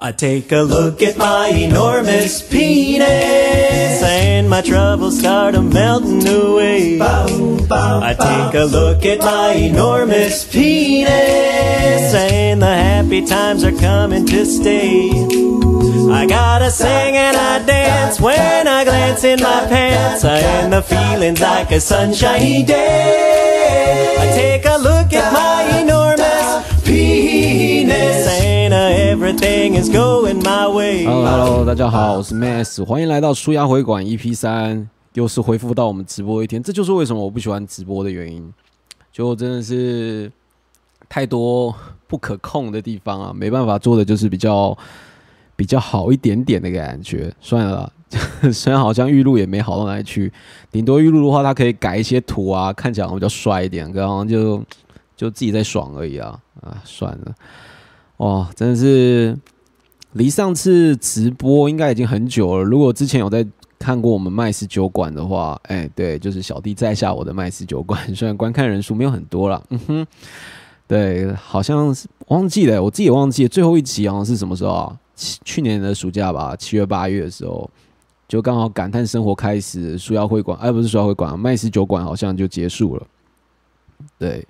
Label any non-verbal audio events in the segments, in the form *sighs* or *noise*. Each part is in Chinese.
I take a look at my enormous penis and my troubles start a melting away. I take a look at my enormous penis and the happy times are coming to stay. I gotta sing and I dance when I glance in my pants and the feeling's like a sunshiny day. I take a look at my enormous Hello，Hello，大家好，我是 Max，欢迎来到舒压回馆 EP 三，又是恢复到我们直播一天，这就是为什么我不喜欢直播的原因，就真的是太多不可控的地方啊，没办法做的就是比较比较好一点点的感觉。算了，*laughs* 虽然好像玉露也没好到哪里去，顶多玉露的话，它可以改一些图啊，看起来比较帅一点，然后就就自己在爽而已啊啊，算了。哇，真的是离上次直播应该已经很久了。如果之前有在看过我们麦斯酒馆的话，哎，对，就是小弟在下我的麦斯酒馆，虽然观看人数没有很多了，嗯哼，对，好像是忘记了，我自己也忘记了最后一集好像是什么时候啊？去年的暑假吧，七月八月的时候，就刚好感叹生活开始，书腰会馆，哎，不是书腰会馆，麦斯酒馆好像就结束了。对，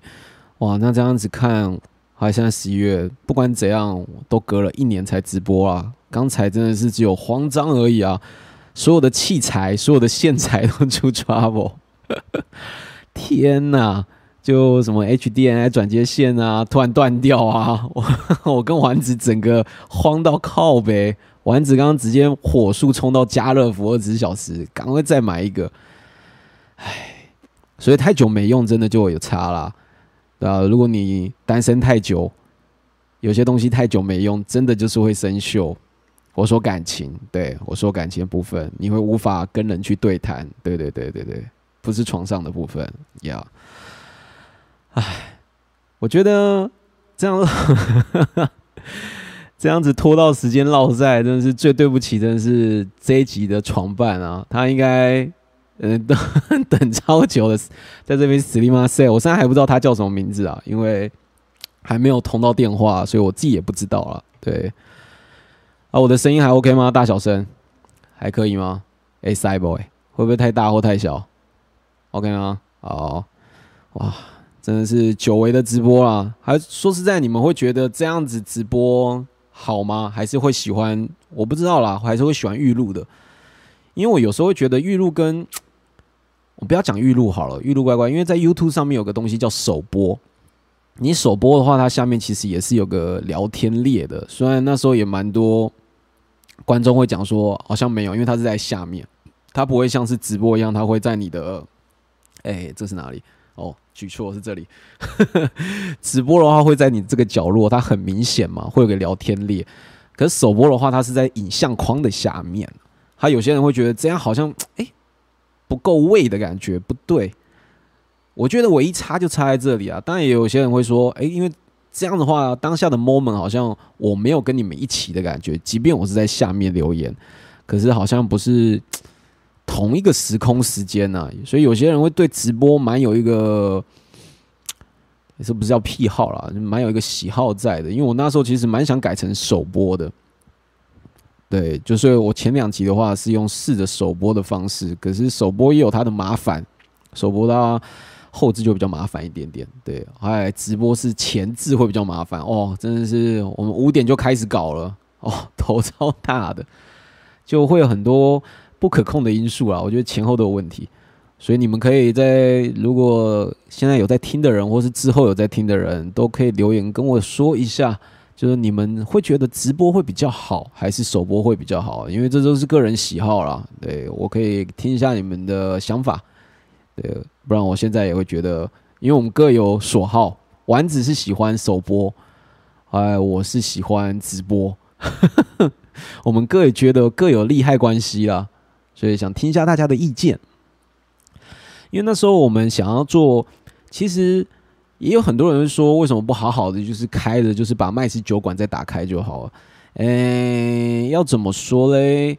哇，那这样子看。还现在十一月，不管怎样，都隔了一年才直播啊！刚才真的是只有慌张而已啊！所有的器材、所有的线材都出 trouble，*laughs* 天哪！就什么 HDMI 转接线啊，突然断掉啊！我 *laughs* 我跟丸子整个慌到靠呗！丸子刚刚直接火速冲到家乐福二十小时，赶快再买一个。唉，所以太久没用，真的就有差啦。啊，如果你单身太久，有些东西太久没用，真的就是会生锈。我说感情，对我说感情的部分，你会无法跟人去对谈。对对对对对，不是床上的部分。呀，唉，我觉得这样 *laughs* 这样子拖到时间落在，真的是最对不起，真的是这一集的床伴啊，他应该。嗯，等 *laughs* 等超久的，在这边死里马塞，我现在还不知道他叫什么名字啊，因为还没有通到电话，所以我自己也不知道了。对，啊，我的声音还 OK 吗？大小声还可以吗？哎，Cyboy 会不会太大或太小？OK 吗？好，哇，真的是久违的直播啦。还说实在，你们会觉得这样子直播好吗？还是会喜欢？我不知道啦，还是会喜欢预录的，因为我有时候会觉得预录跟我不要讲预录好了，预录乖乖，因为在 YouTube 上面有个东西叫首播。你首播的话，它下面其实也是有个聊天列的。虽然那时候也蛮多观众会讲说，好像没有，因为它是在下面，它不会像是直播一样，它会在你的……哎，这是哪里？哦，举错是这里。*laughs* 直播的话会在你这个角落，它很明显嘛，会有个聊天列。可是首播的话，它是在影像框的下面。他有些人会觉得这样好像，哎。不够味的感觉不对，我觉得唯一差就差在这里啊。当然也有些人会说，哎，因为这样的话，当下的 moment 好像我没有跟你们一起的感觉，即便我是在下面留言，可是好像不是同一个时空时间呢。所以有些人会对直播蛮有一个，也是不是叫癖好啦，蛮有一个喜好在的。因为我那时候其实蛮想改成首播的。对，就是我前两集的话是用试着首播的方式，可是首播也有它的麻烦，首播它后置就比较麻烦一点点。对，哎，直播是前置会比较麻烦哦，真的是我们五点就开始搞了哦，头超大的，就会有很多不可控的因素啊，我觉得前后都有问题，所以你们可以在如果现在有在听的人，或是之后有在听的人都可以留言跟我说一下。就是你们会觉得直播会比较好，还是首播会比较好？因为这都是个人喜好啦。对我可以听一下你们的想法。对，不然我现在也会觉得，因为我们各有所好。丸子是喜欢首播，哎，我是喜欢直播。*laughs* 我们各也觉得各有利害关系啦，所以想听一下大家的意见。因为那时候我们想要做，其实。也有很多人说，为什么不好好的就是开着，就是把麦斯酒馆再打开就好了？诶，要怎么说嘞？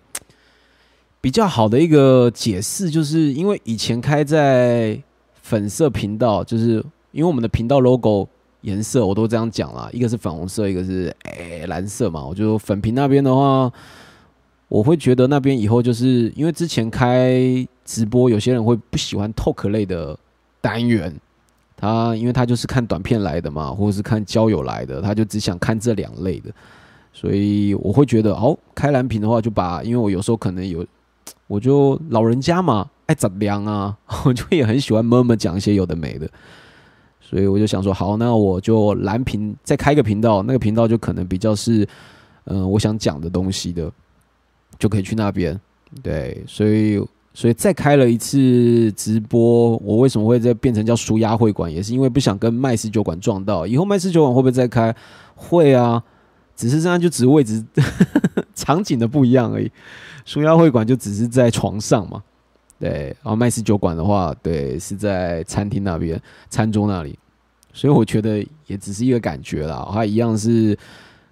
比较好的一个解释，就是因为以前开在粉色频道，就是因为我们的频道 logo 颜色，我都这样讲啦，一个是粉红色，一个是诶、蓝色嘛。我就粉屏那边的话，我会觉得那边以后就是因为之前开直播，有些人会不喜欢 talk 类的单元，他因为他就是看短片来的嘛，或者是看交友来的，他就只想看这两类的，所以我会觉得哦，开蓝屏的话就把，因为我有时候可能有，我就老人家嘛，爱杂粮啊，*laughs* 我就也很喜欢默默讲一些有的没的。所以我就想说，好，那我就蓝屏再开个频道，那个频道就可能比较是，嗯、我想讲的东西的，就可以去那边。对，所以所以再开了一次直播，我为什么会再变成叫舒压会馆，也是因为不想跟麦斯酒馆撞到。以后麦斯酒馆会不会再开？会啊，只是现在就只是位置 *laughs* 场景的不一样而已。舒压会馆就只是在床上嘛。对，然后麦斯酒馆的话，对，是在餐厅那边，餐桌那里，所以我觉得也只是一个感觉啦。它一样是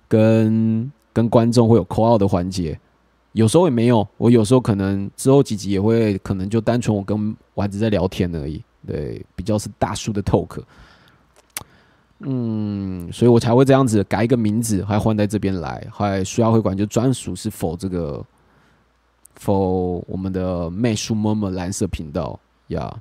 跟跟观众会有扣号的环节，有时候也没有，我有时候可能之后几集也会，可能就单纯我跟丸子在聊天而已，对，比较是大叔的 talk。嗯，所以我才会这样子改一个名字，还换在这边来，还需要会馆就专属是否这个。否，我们的媚叔妈妈蓝色频道呀。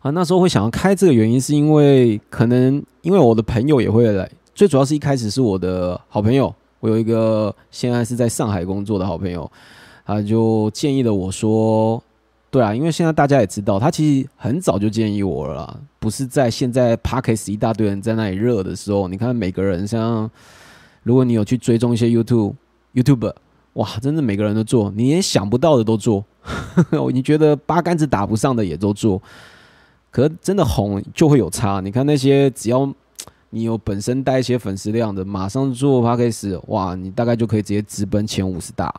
啊，那时候会想要开这个原因，是因为可能因为我的朋友也会来，最主要是一开始是我的好朋友，我有一个现在是在上海工作的好朋友，他就建议了我说，对啊，因为现在大家也知道，他其实很早就建议我了，不是在现在 Parkes 一大堆人在那里热的时候，你看每个人像，如果你有去追踪一些 YouTube YouTube。哇，真的每个人都做，你连想不到的都做。*laughs* 你觉得八竿子打不上的也都做，可真的红就会有差。你看那些只要你有本身带一些粉丝量的，马上做 p a c k a g e 哇，你大概就可以直接直奔前五十大。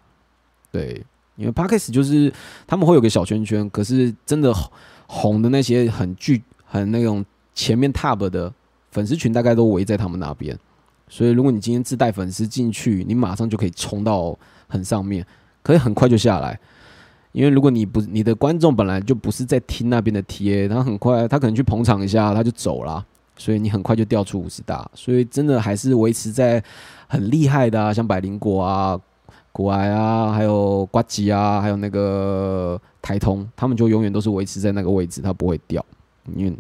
对，因为 p a c k a g e 就是他们会有个小圈圈，可是真的红的那些很巨、很那种前面 Top 的粉丝群，大概都围在他们那边。所以如果你今天自带粉丝进去，你马上就可以冲到。很上面，可以很快就下来，因为如果你不你的观众本来就不是在听那边的 TA，他很快他可能去捧场一下他就走了，所以你很快就掉出五十大，所以真的还是维持在很厉害的啊，像百灵果啊、古埃啊，还有瓜吉啊，还有那个台通，他们就永远都是维持在那个位置，它不会掉，因为，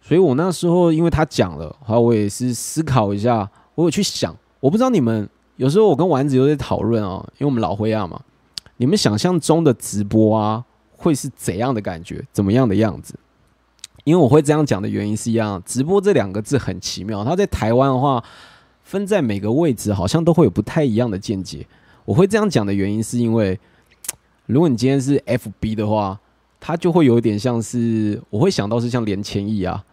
所以我那时候因为他讲了，后来我也是思考一下，我有去想，我不知道你们。有时候我跟丸子有在讨论哦，因为我们老灰啊嘛，你们想象中的直播啊会是怎样的感觉，怎么样的样子？因为我会这样讲的原因是一样，直播这两个字很奇妙，它在台湾的话分在每个位置好像都会有不太一样的见解。我会这样讲的原因是因为，*tsk* 如果你今天是 FB 的话，它就会有点像是我会想到是像连千亿啊、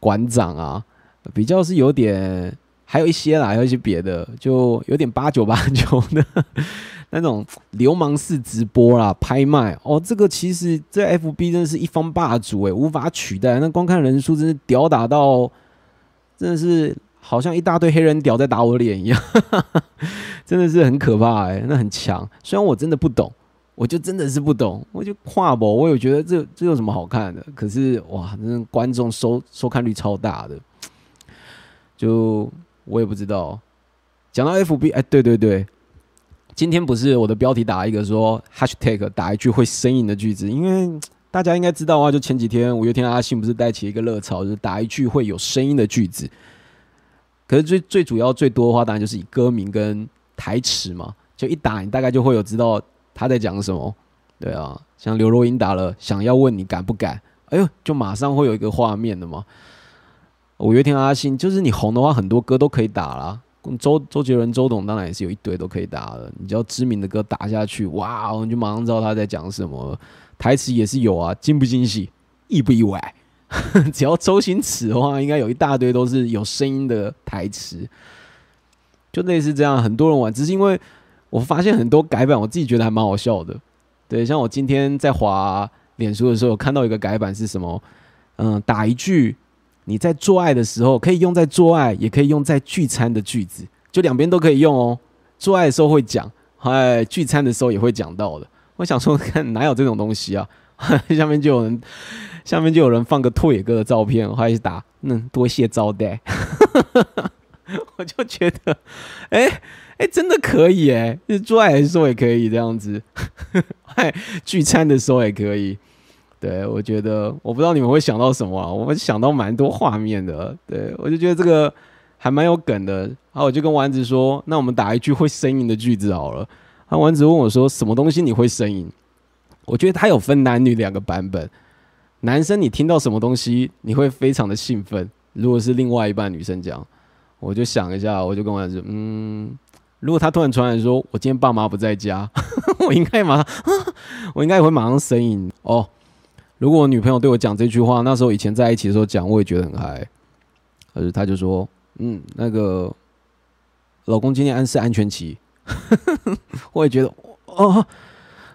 馆长啊，比较是有点。还有一些啦，还有一些别的，就有点八九八九的那种流氓式直播啦、拍卖哦。这个其实这 FB 真的是一方霸主诶，无法取代。那观看人数真是屌打到，真的是好像一大堆黑人屌在打我脸一样，*laughs* 真的是很可怕诶，那很强。虽然我真的不懂，我就真的是不懂，我就跨博，我有觉得这这有什么好看的？可是哇，那观众收收看率超大的，就。我也不知道，讲到 F B，哎，对对对，今天不是我的标题打一个说 hashtag 打一句会声音的句子，因为大家应该知道啊，就前几天五月天阿信不是带起一个热潮，就是打一句会有声音的句子。可是最最主要最多的话，当然就是以歌名跟台词嘛，就一打你大概就会有知道他在讲什么。对啊，像刘若英打了，想要问你敢不敢？哎呦，就马上会有一个画面的嘛。五月天阿信，就是你红的话，很多歌都可以打啦。周周杰伦、周董当然也是有一堆都可以打的。你只要知名的歌打下去，哇，你就马上知道他在讲什么。台词也是有啊，惊不惊喜，意不意外？*laughs* 只要周星驰的话，应该有一大堆都是有声音的台词，就类似这样。很多人玩，只是因为我发现很多改版，我自己觉得还蛮好笑的。对，像我今天在滑脸书的时候，我看到一个改版是什么？嗯，打一句。你在做爱的时候可以用在做爱，也可以用在聚餐的句子，就两边都可以用哦。做爱的时候会讲，哎，聚餐的时候也会讲到的。我想说，看哪有这种东西啊？*laughs* 下面就有人，下面就有人放个拓野哥的照片，还是打嗯多谢招待，*laughs* 我就觉得，哎哎，真的可以哎，就做爱的时候也可以这样子，嗨，*laughs* 聚餐的时候也可以。对，我觉得我不知道你们会想到什么啊，我们想到蛮多画面的。对我就觉得这个还蛮有梗的。然后我就跟丸子说：“那我们打一句会呻吟的句子好了。”然后丸子问我说：“什么东西你会呻吟？”我觉得他有分男女两个版本。男生你听到什么东西你会非常的兴奋？如果是另外一半女生讲，我就想一下，我就跟丸子嗯，如果他突然传来说我今天爸妈不在家，*laughs* 我应该马上，*laughs* 我应该也会马上呻吟哦。如果我女朋友对我讲这句话，那时候以前在一起的时候讲，我也觉得很嗨。可是她就说：“嗯，那个老公今天安是安全期。*laughs* ”我也觉得哦，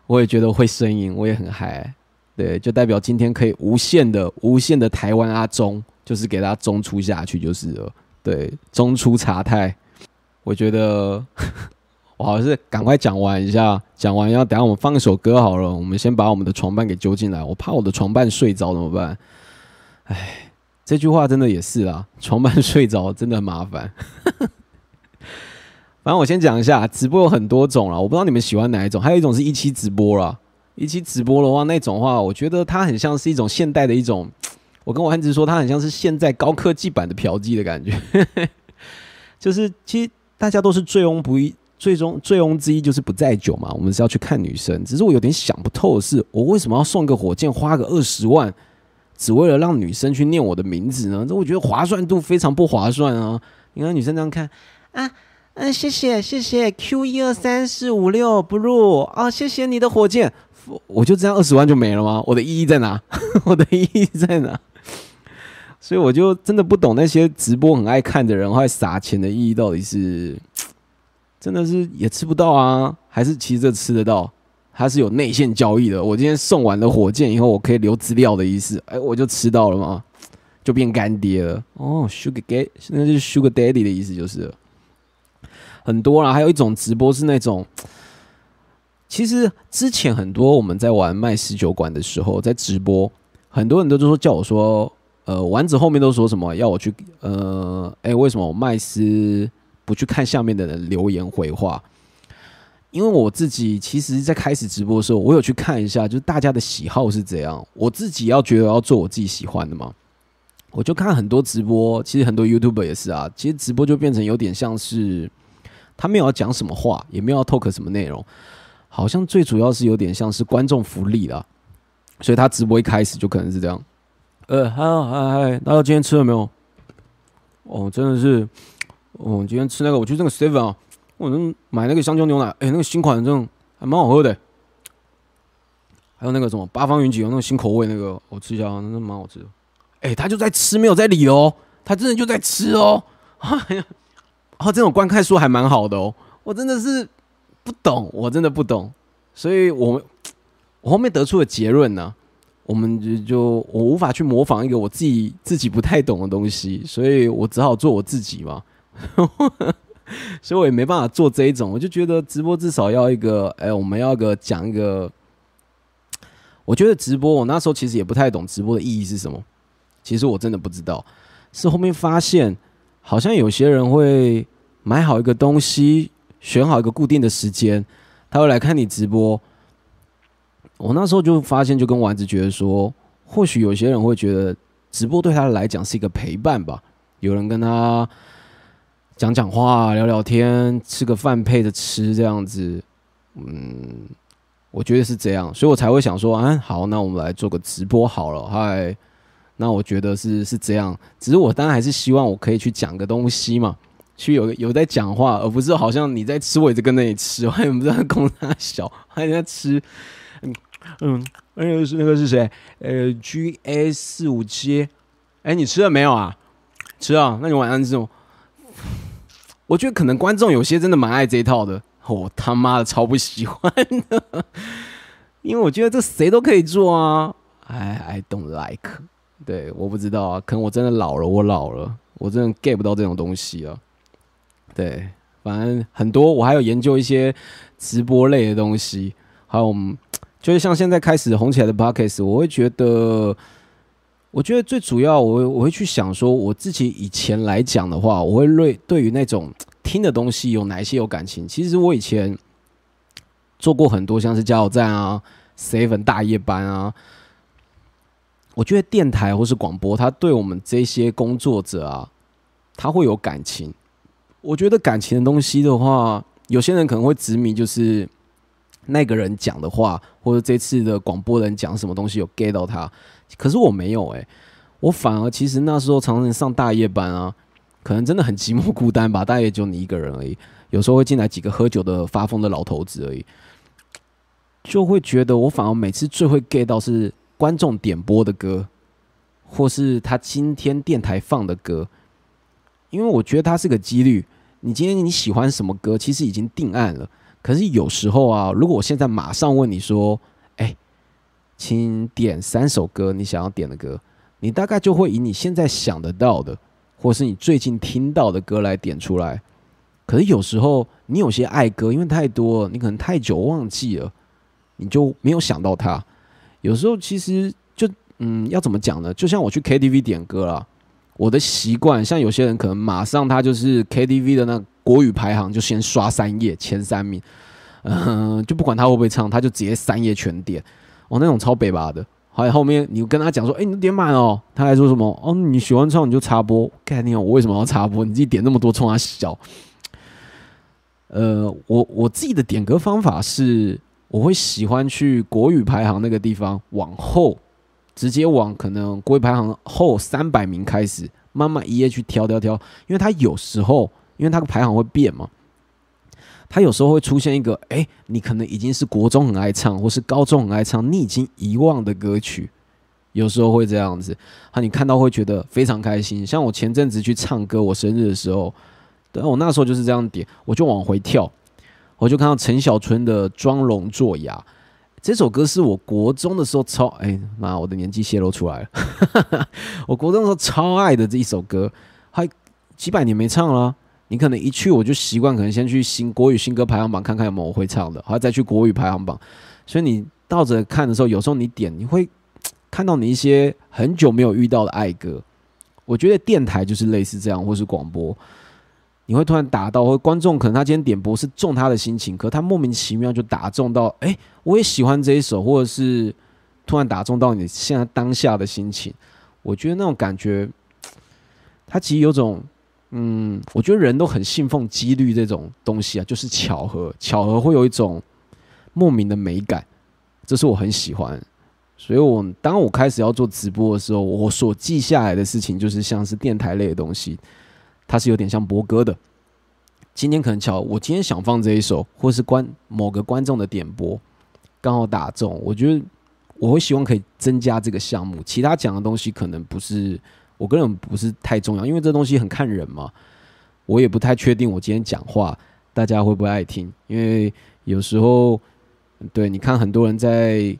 我也觉得会呻吟，我也很嗨。对，就代表今天可以无限的、无限的台湾阿中，就是给他中出下去就是了。对，中出茶太，我觉得。我还是赶快讲完一下，讲完要等下我们放一首歌好了。我们先把我们的床伴给揪进来，我怕我的床伴睡着怎么办？哎，这句话真的也是啊，床伴睡着真的很麻烦。*laughs* 反正我先讲一下，直播有很多种了，我不知道你们喜欢哪一种。还有一种是一期直播啦，一期直播的话，那种话我觉得它很像是一种现代的一种，我跟我汉子说，它很像是现在高科技版的嫖妓的感觉，*laughs* 就是其实大家都是醉翁不一。最终醉翁之意就是不在酒嘛，我们是要去看女生。只是我有点想不透的是，我为什么要送个火箭，花个二十万，只为了让女生去念我的名字呢？这我觉得划算度非常不划算啊！你看女生这样看啊，嗯，谢谢谢谢，Q 一二三四五六不入啊，谢谢你的火箭，我就这样二十万就没了吗？我的意义在哪？*laughs* 我的意义在哪？所以我就真的不懂那些直播很爱看的人，会撒钱的意义到底是。真的是也吃不到啊？还是其实这吃得到？它是有内线交易的。我今天送完了火箭以后，我可以留资料的意思。哎，我就吃到了吗？就变干爹了。哦，Sugar gay，那就是 Sugar Daddy 的意思，就是很多啦。还有一种直播是那种，其实之前很多我们在玩卖十九馆的时候，在直播，很多人都就说叫我说，呃，丸子后面都说什么要我去，呃，哎，为什么我麦斯？不去看下面的人留言回话，因为我自己其实，在开始直播的时候，我有去看一下，就是大家的喜好是怎样。我自己要觉得要做我自己喜欢的嘛，我就看很多直播，其实很多 YouTuber 也是啊。其实直播就变成有点像是他没有要讲什么话，也没有要 talk 什么内容，好像最主要是有点像是观众福利啦。所以他直播一开始就可能是这样。呃，，Hello，嗨嗨，大家今天吃了没有？哦，真的是。哦，今天吃那个，我去那个 Seven 啊，我能买那个香蕉牛奶，哎，那个新款的这种还蛮好喝的。还有那个什么八方云集有那个新口味，那个我吃一下，那蛮好吃的。哎，他就在吃，没有在理哦，他真的就在吃哦。*laughs* 啊，这种观看数还蛮好的哦。我真的是不懂，我真的不懂，所以我我后面得出的结论呢，我们就就我无法去模仿一个我自己自己不太懂的东西，所以我只好做我自己嘛。*laughs* 所以我也没办法做这一种，我就觉得直播至少要一个，哎，我们要个讲一个。我觉得直播，我那时候其实也不太懂直播的意义是什么。其实我真的不知道，是后面发现，好像有些人会买好一个东西，选好一个固定的时间，他会来看你直播。我那时候就发现，就跟丸子觉得说，或许有些人会觉得直播对他来讲是一个陪伴吧，有人跟他。讲讲话，聊聊天，吃个饭配着吃，这样子，嗯，我觉得是这样，所以我才会想说，啊，好，那我们来做个直播好了，嗨，那我觉得是是这样，只是我当然还是希望我可以去讲个东西嘛，去有有在讲话，而不是好像你在吃，我一直跟着你吃，*laughs* 我也不知道公他小，还在吃，嗯嗯，那个是那个是谁？呃，G A 四五七，哎，你吃了没有啊？吃啊，那你晚上吃什么？我觉得可能观众有些真的蛮爱这一套的，*laughs* 我他妈的超不喜欢的，因为我觉得这谁都可以做啊。I I don't like，对，我不知道啊，可能我真的老了，我老了，我真的 get 不到这种东西了。对，反正很多，我还有研究一些直播类的东西，还有就是像现在开始红起来的 pockets，我会觉得，我觉得最主要，我我会去想说，我自己以前来讲的话，我会对对于那种听的东西有哪一些有感情。其实我以前做过很多，像是加油站啊、seven 大夜班啊。我觉得电台或是广播，它对我们这些工作者啊，他会有感情。我觉得感情的东西的话，有些人可能会执迷，就是那个人讲的话，或者这次的广播人讲什么东西有 get 到他。可是我没有诶，我反而其实那时候常常上大夜班啊，可能真的很寂寞孤单吧，大概就你一个人而已。有时候会进来几个喝酒的发疯的老头子而已，就会觉得我反而每次最会 get 到是。观众点播的歌，或是他今天电台放的歌，因为我觉得它是个几率。你今天你喜欢什么歌，其实已经定案了。可是有时候啊，如果我现在马上问你说：“哎，请点三首歌，你想要点的歌。”你大概就会以你现在想得到的，或是你最近听到的歌来点出来。可是有时候你有些爱歌，因为太多，了，你可能太久忘记了，你就没有想到它。有时候其实就嗯，要怎么讲呢？就像我去 KTV 点歌啦，我的习惯，像有些人可能马上他就是 KTV 的那国语排行就先刷三页前三名，嗯，就不管他会不会唱，他就直接三页全点。哦，那种超北巴的。还有后面你跟他讲说，哎，你点满哦，他还说什么？哦，你喜欢唱你就插播。概念我为什么要插播？你自己点那么多，冲他笑。呃，我我自己的点歌方法是。我会喜欢去国语排行那个地方，往后直接往可能国语排行后三百名开始，慢慢一页去挑挑挑，因为它有时候，因为它的排行会变嘛，它有时候会出现一个，哎，你可能已经是国中很爱唱，或是高中很爱唱，你已经遗忘的歌曲，有时候会这样子，啊，你看到会觉得非常开心。像我前阵子去唱歌，我生日的时候，对我那时候就是这样点，我就往回跳。我就看到陈小春的《装聋作哑》这首歌，是我国中的时候超哎妈，我的年纪泄露出来了。*laughs* 我国中的时候超爱的这一首歌，还几百年没唱了。你可能一去我就习惯，可能先去新国语新歌排行榜看看有没有我会唱的，然后再去国语排行榜。所以你倒着看的时候，有时候你点你会看到你一些很久没有遇到的爱歌。我觉得电台就是类似这样，或是广播。你会突然打到，或观众可能他今天点播是中他的心情，可他莫名其妙就打中到，哎，我也喜欢这一首，或者是突然打中到你现在当下的心情。我觉得那种感觉，它其实有种，嗯，我觉得人都很信奉几率这种东西啊，就是巧合，巧合会有一种莫名的美感，这是我很喜欢。所以我当我开始要做直播的时候，我所记下来的事情就是像是电台类的东西。它是有点像播歌的。今天可能巧，我今天想放这一首，或是观某个观众的点播，刚好打中。我觉得我会希望可以增加这个项目。其他讲的东西可能不是我个人不是太重要，因为这东西很看人嘛。我也不太确定我今天讲话大家会不会爱听，因为有时候对你看很多人在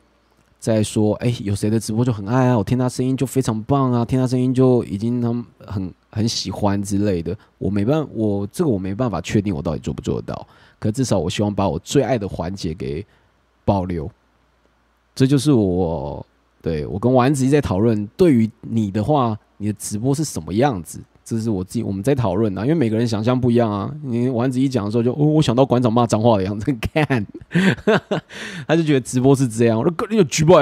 在说，哎，有谁的直播就很爱啊，我听他声音就非常棒啊，听他声音就已经他们很。很喜欢之类的，我没办法，我这个我没办法确定我到底做不做得到。可至少我希望把我最爱的环节给保留。这就是我对我跟丸子一在讨论，对于你的话，你的直播是什么样子？这是我自己我们在讨论啊，因为每个人想象不一样啊。你丸子一讲的时候，就哦，我想到馆长骂脏话的样子，*laughs* 看，*laughs* 他就觉得直播是这样。我说哥，你有举报？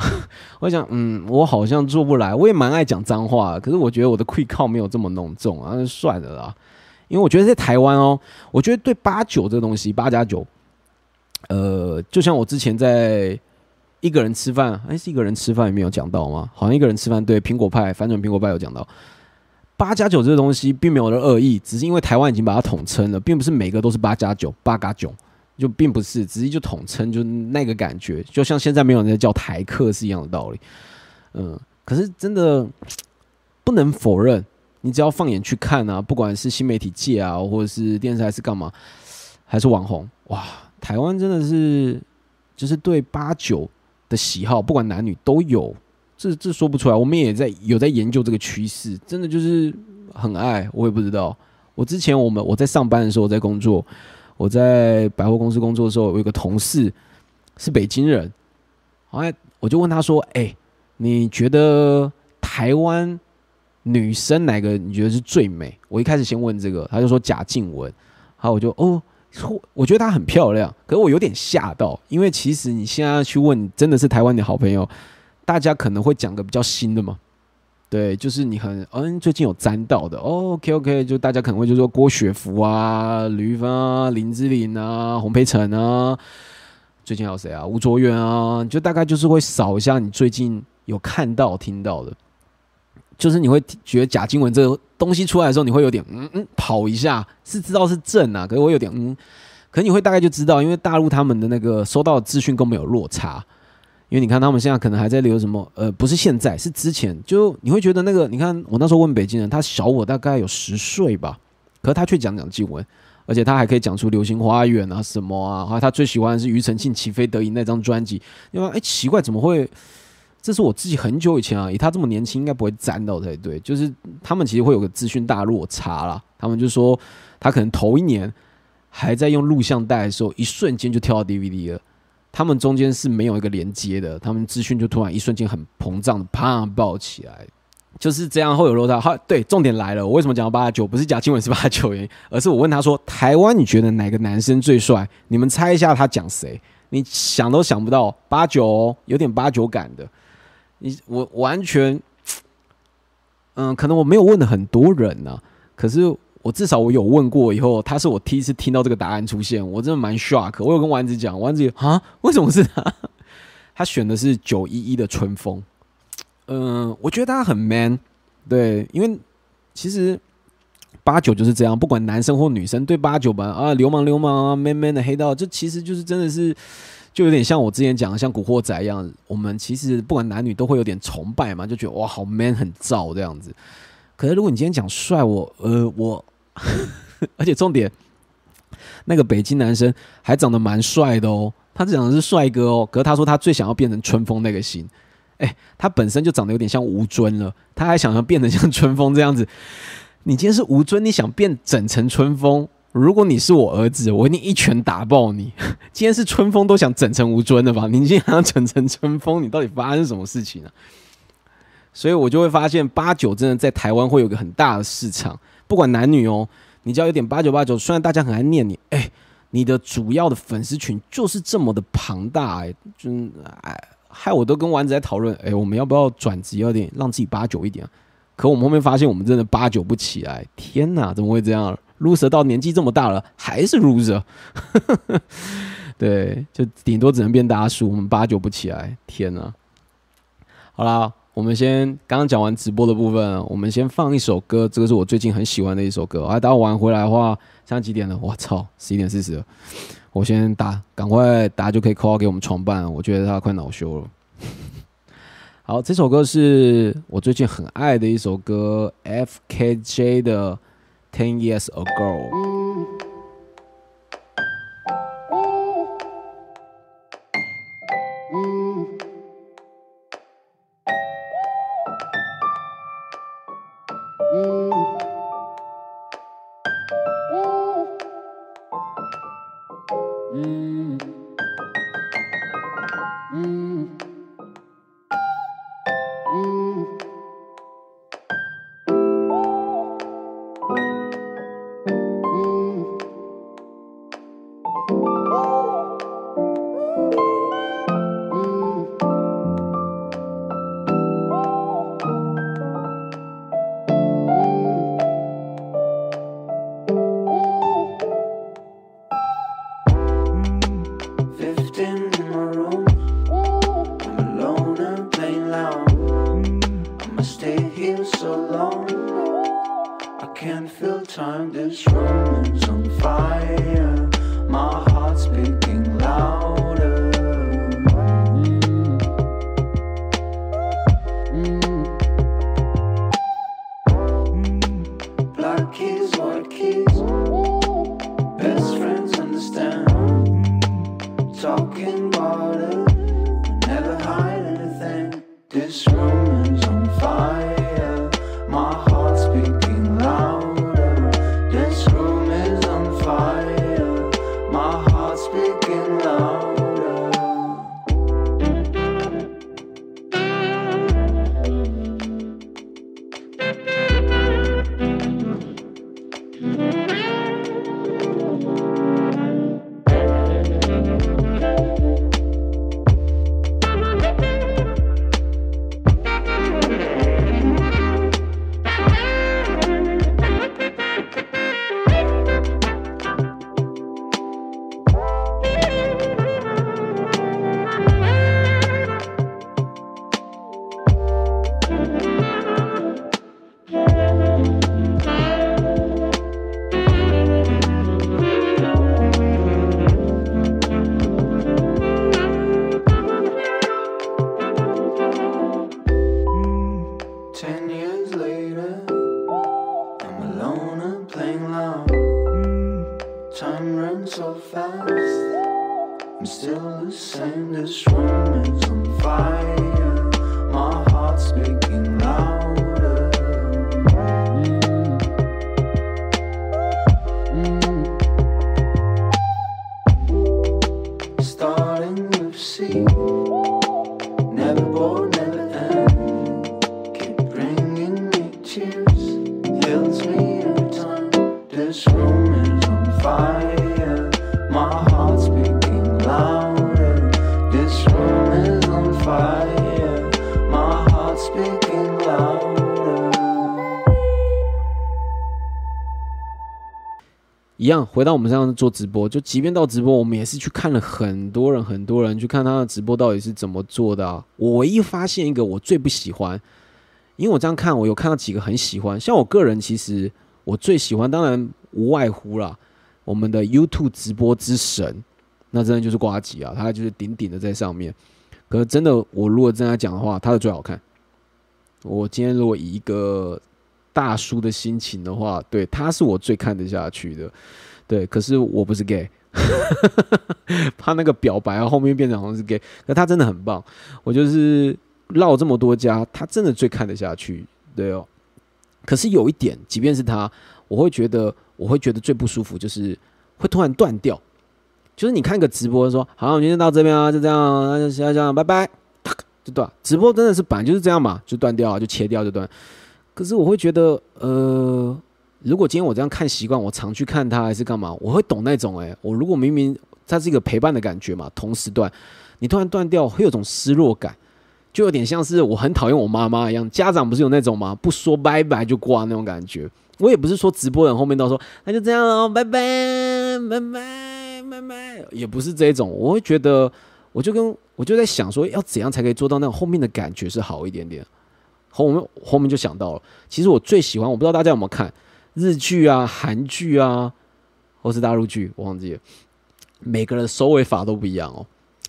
*laughs* 我想，嗯，我好像做不来。我也蛮爱讲脏话，可是我觉得我的 quick 靠没有这么浓重啊，那算了啦。因为我觉得在台湾哦，我觉得对八九这个东西，八加九，呃，就像我之前在一个人吃饭，哎，是一个人吃饭也没有讲到吗？好像一个人吃饭，对苹果派反转苹果派有讲到八加九这个东西，并没有的恶意，只是因为台湾已经把它统称了，并不是每个都是八加九，八加九。就并不是，直接就统称，就那个感觉，就像现在没有人在叫台客是一样的道理。嗯，可是真的不能否认，你只要放眼去看啊，不管是新媒体界啊，或者是电视台是干嘛，还是网红，哇，台湾真的是就是对八九的喜好，不管男女都有，这这说不出来。我们也在有在研究这个趋势，真的就是很爱，我也不知道。我之前我们我在上班的时候在工作。我在百货公司工作的时候，我有个同事是北京人，后来我就问他说：“哎、你觉得台湾女生哪个你觉得是最美？”我一开始先问这个，他就说贾静雯，好，我就哦，我觉得她很漂亮，可是我有点吓到，因为其实你现在去问，真的是台湾的好朋友，大家可能会讲个比较新的嘛。对，就是你很嗯，最近有沾到的、哦、，OK OK，就大家可能会就说郭雪芙啊、吕玉芬啊、林志玲啊、洪培辰啊，最近还有谁啊？吴卓源啊，就大概就是会扫一下你最近有看到、听到的，就是你会觉得贾静雯这个东西出来的时候，你会有点嗯嗯跑一下，是知道是正啊，可是我有点嗯，可是你会大概就知道，因为大陆他们的那个收到的资讯跟我们有落差。因为你看他们现在可能还在留什么，呃，不是现在，是之前，就你会觉得那个，你看我那时候问北京人，他小我大概有十岁吧，可是他却讲讲静雯，而且他还可以讲出《流星花园》啊什么啊，还有他最喜欢的是庾澄庆《起飞得已》那张专辑，因为哎奇怪怎么会？这是我自己很久以前啊，以他这么年轻应该不会沾到才对，就是他们其实会有个资讯大落差啦，他们就说他可能头一年还在用录像带的时候，一瞬间就跳到 DVD 了。他们中间是没有一个连接的，他们资讯就突然一瞬间很膨胀的啪爆起来，就是这样会有落差。好，对，重点来了，我为什么讲到八九？不是贾静雯是八九原因，而是我问他说：“台湾你觉得哪个男生最帅？你们猜一下他讲谁？你想都想不到，八九、有点八九感的。你我完全，嗯，可能我没有问的很多人呢、可是我至少我有问过以后，他是我第一次听到这个答案出现，我真的蛮 shock。我有跟丸子讲，丸子啊，为什么是他？*laughs* 他选的是九一一的春风。嗯、我觉得他很 man，对，因为其实八九就是这样，不管男生或女生，对八九吧啊，流氓流氓啊，man man 的黑道，这其实就是真的是，就有点像我之前讲的，像古惑仔一样，我们其实不管男女都会有点崇拜嘛，就觉得哇，好 man 很燥这样子。可是如果你今天讲帅，我呃我，*laughs* 而且重点，那个北京男生还长得蛮帅的哦，他讲的是帅哥哦，可是他说他最想要变成春风那个型，哎，他本身就长得有点像吴尊了，他还想要变得像春风这样子。你今天是吴尊，你想变整成春风？如果你是我儿子，我一定一拳打爆你。*laughs* 今天是春风都想整成吴尊的吧？你今天想整成春风，你到底发生什么事情啊？所以我就会发现八九真的在台湾会有个很大的市场，不管男女哦，你只要有点八九八九，虽然大家很爱念你，哎，你的主要的粉丝群就是这么的庞大、哎，就哎，害我都跟丸子在讨论，哎，我们要不要转职，要点让自己八九一点、可我们后面发现，我们真的八九不起来，天哪，怎么会这样？loser 到年纪这么大了，还是 loser，*laughs* 对，就顶多只能变大叔，我们八九不起来，天哪！好啦，我们先刚刚讲完直播的部分，我们先放一首歌，这个是我最近很喜欢的一首歌。啊，等我玩回来的话，现在几点了？我操，十一点四十了。我先打，赶快打就可以 call 给我们床伴，我觉得他快恼羞了。好，这首歌是我最近很爱的一首歌，F.K.J 的《Ten Years Ago》。一样，回到我们这样做直播，就即便到直播，我们也是去看了很多人，很多人去看他的直播到底是怎么做的啊。我唯一发现一个我最不喜欢，因为我这样看，我有看到几个很喜欢，像我个人其实我最喜欢，当然无外乎啦，我们的 YouTube 直播之神，那真的就是瓜吉啊，他就是顶顶的在上面。可是真的，我如果真的讲的话，他的最好看。我今天如果以一个大叔的心情的话，对，他是我最看得下去的。对，可是我不是 gay，*laughs* 他那个表白啊，后面变成好像是 gay，可他真的很棒。我就是绕这么多家，他真的最看得下去。对哦，可是有一点，即便是他，我会觉得，我会觉得最不舒服，就是会突然断掉。就是你看个直播说，好，我们今天到这边啊，就这样，那就先这样，拜拜，就断。直播真的是本来就是这样嘛，就断掉啊，就切掉就断。可是我会觉得，呃，如果今天我这样看习惯，我常去看他还是干嘛，我会懂那种诶、我如果明明它是一个陪伴的感觉嘛，同时段，你突然断掉，会有种失落感，就有点像是我很讨厌我妈妈一样。家长不是有那种吗？不说拜拜就挂那种感觉。我也不是说直播人后面到说那就这样喽，拜拜拜拜拜拜，也不是这种。我会觉得，我就跟我就在想说，要怎样才可以做到那种后面的感觉是好一点点。后面后面就想到了，其实我最喜欢，我不知道大家有没有看日剧啊、韩剧啊，或是大陆剧，我忘记了。每个人收尾法都不一样哦。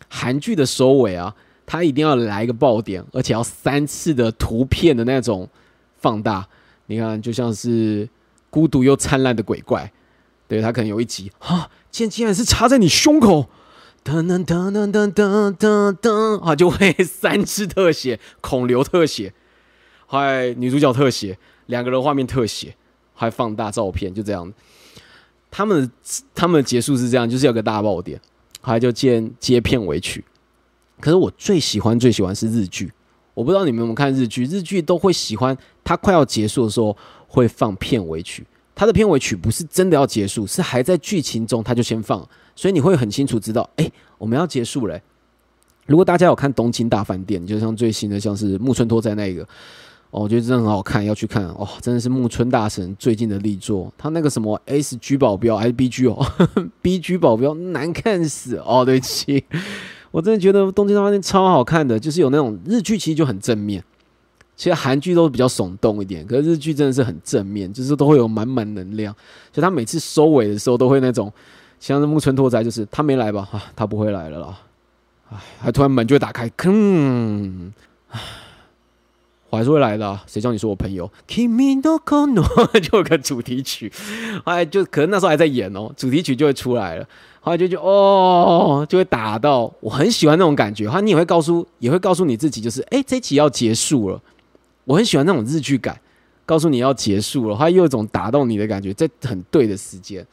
韩剧的收尾啊，它一定要来一个爆点，而且要三次的图片的那种放大。你看，就像是孤独又灿烂的鬼怪，对他可能有一集啊，剑竟然是插在你胸口，噔噔噔噔噔噔噔噔，啊，就会三次特写，孔刘特写，还女主角特写，两个人画面特写，还放大照片，就这样。他们的他们的结束是这样，就是有个大爆点，还就接接片尾曲。可是我最喜欢最喜欢是日剧，我不知道你们有没有看日剧，日剧都会喜欢它快要结束的时候会放片尾曲。它的片尾曲不是真的要结束，是还在剧情中，它就先放，所以你会很清楚知道，哎、我们要结束了、如果大家有看《东京大饭店》，就像最新的，像是木村拓哉那个，哦，我觉得真的很好看，要去看。哦，真的是木村大神最近的力作。他那个什么 S G 保镖还是 B G 哦，B G 保镖难看死。哦，对不起，我真的觉得《东京大饭店》超好看的，就是有那种日剧其实就很正面，其实韩剧都比较耸动一点，可是日剧真的是很正面，就是都会有满满能量。所以他每次收尾的时候都会那种，像是木村拓哉，就是他没来吧，啊，他不会来了啦，哎，还突然门就会打开，吭，唉。我还是会来的、谁叫你是我朋友？*laughs* 就有个主题曲，后来就可能那时候还在演哦，主题曲就会出来了，后来就就哦，就会打到，我很喜欢那种感觉。后你也会告诉，也会告诉你自己，就是哎，这集要结束了，我很喜欢那种日剧感，告诉你要结束了，它又有一种打动你的感觉，在很对的时间，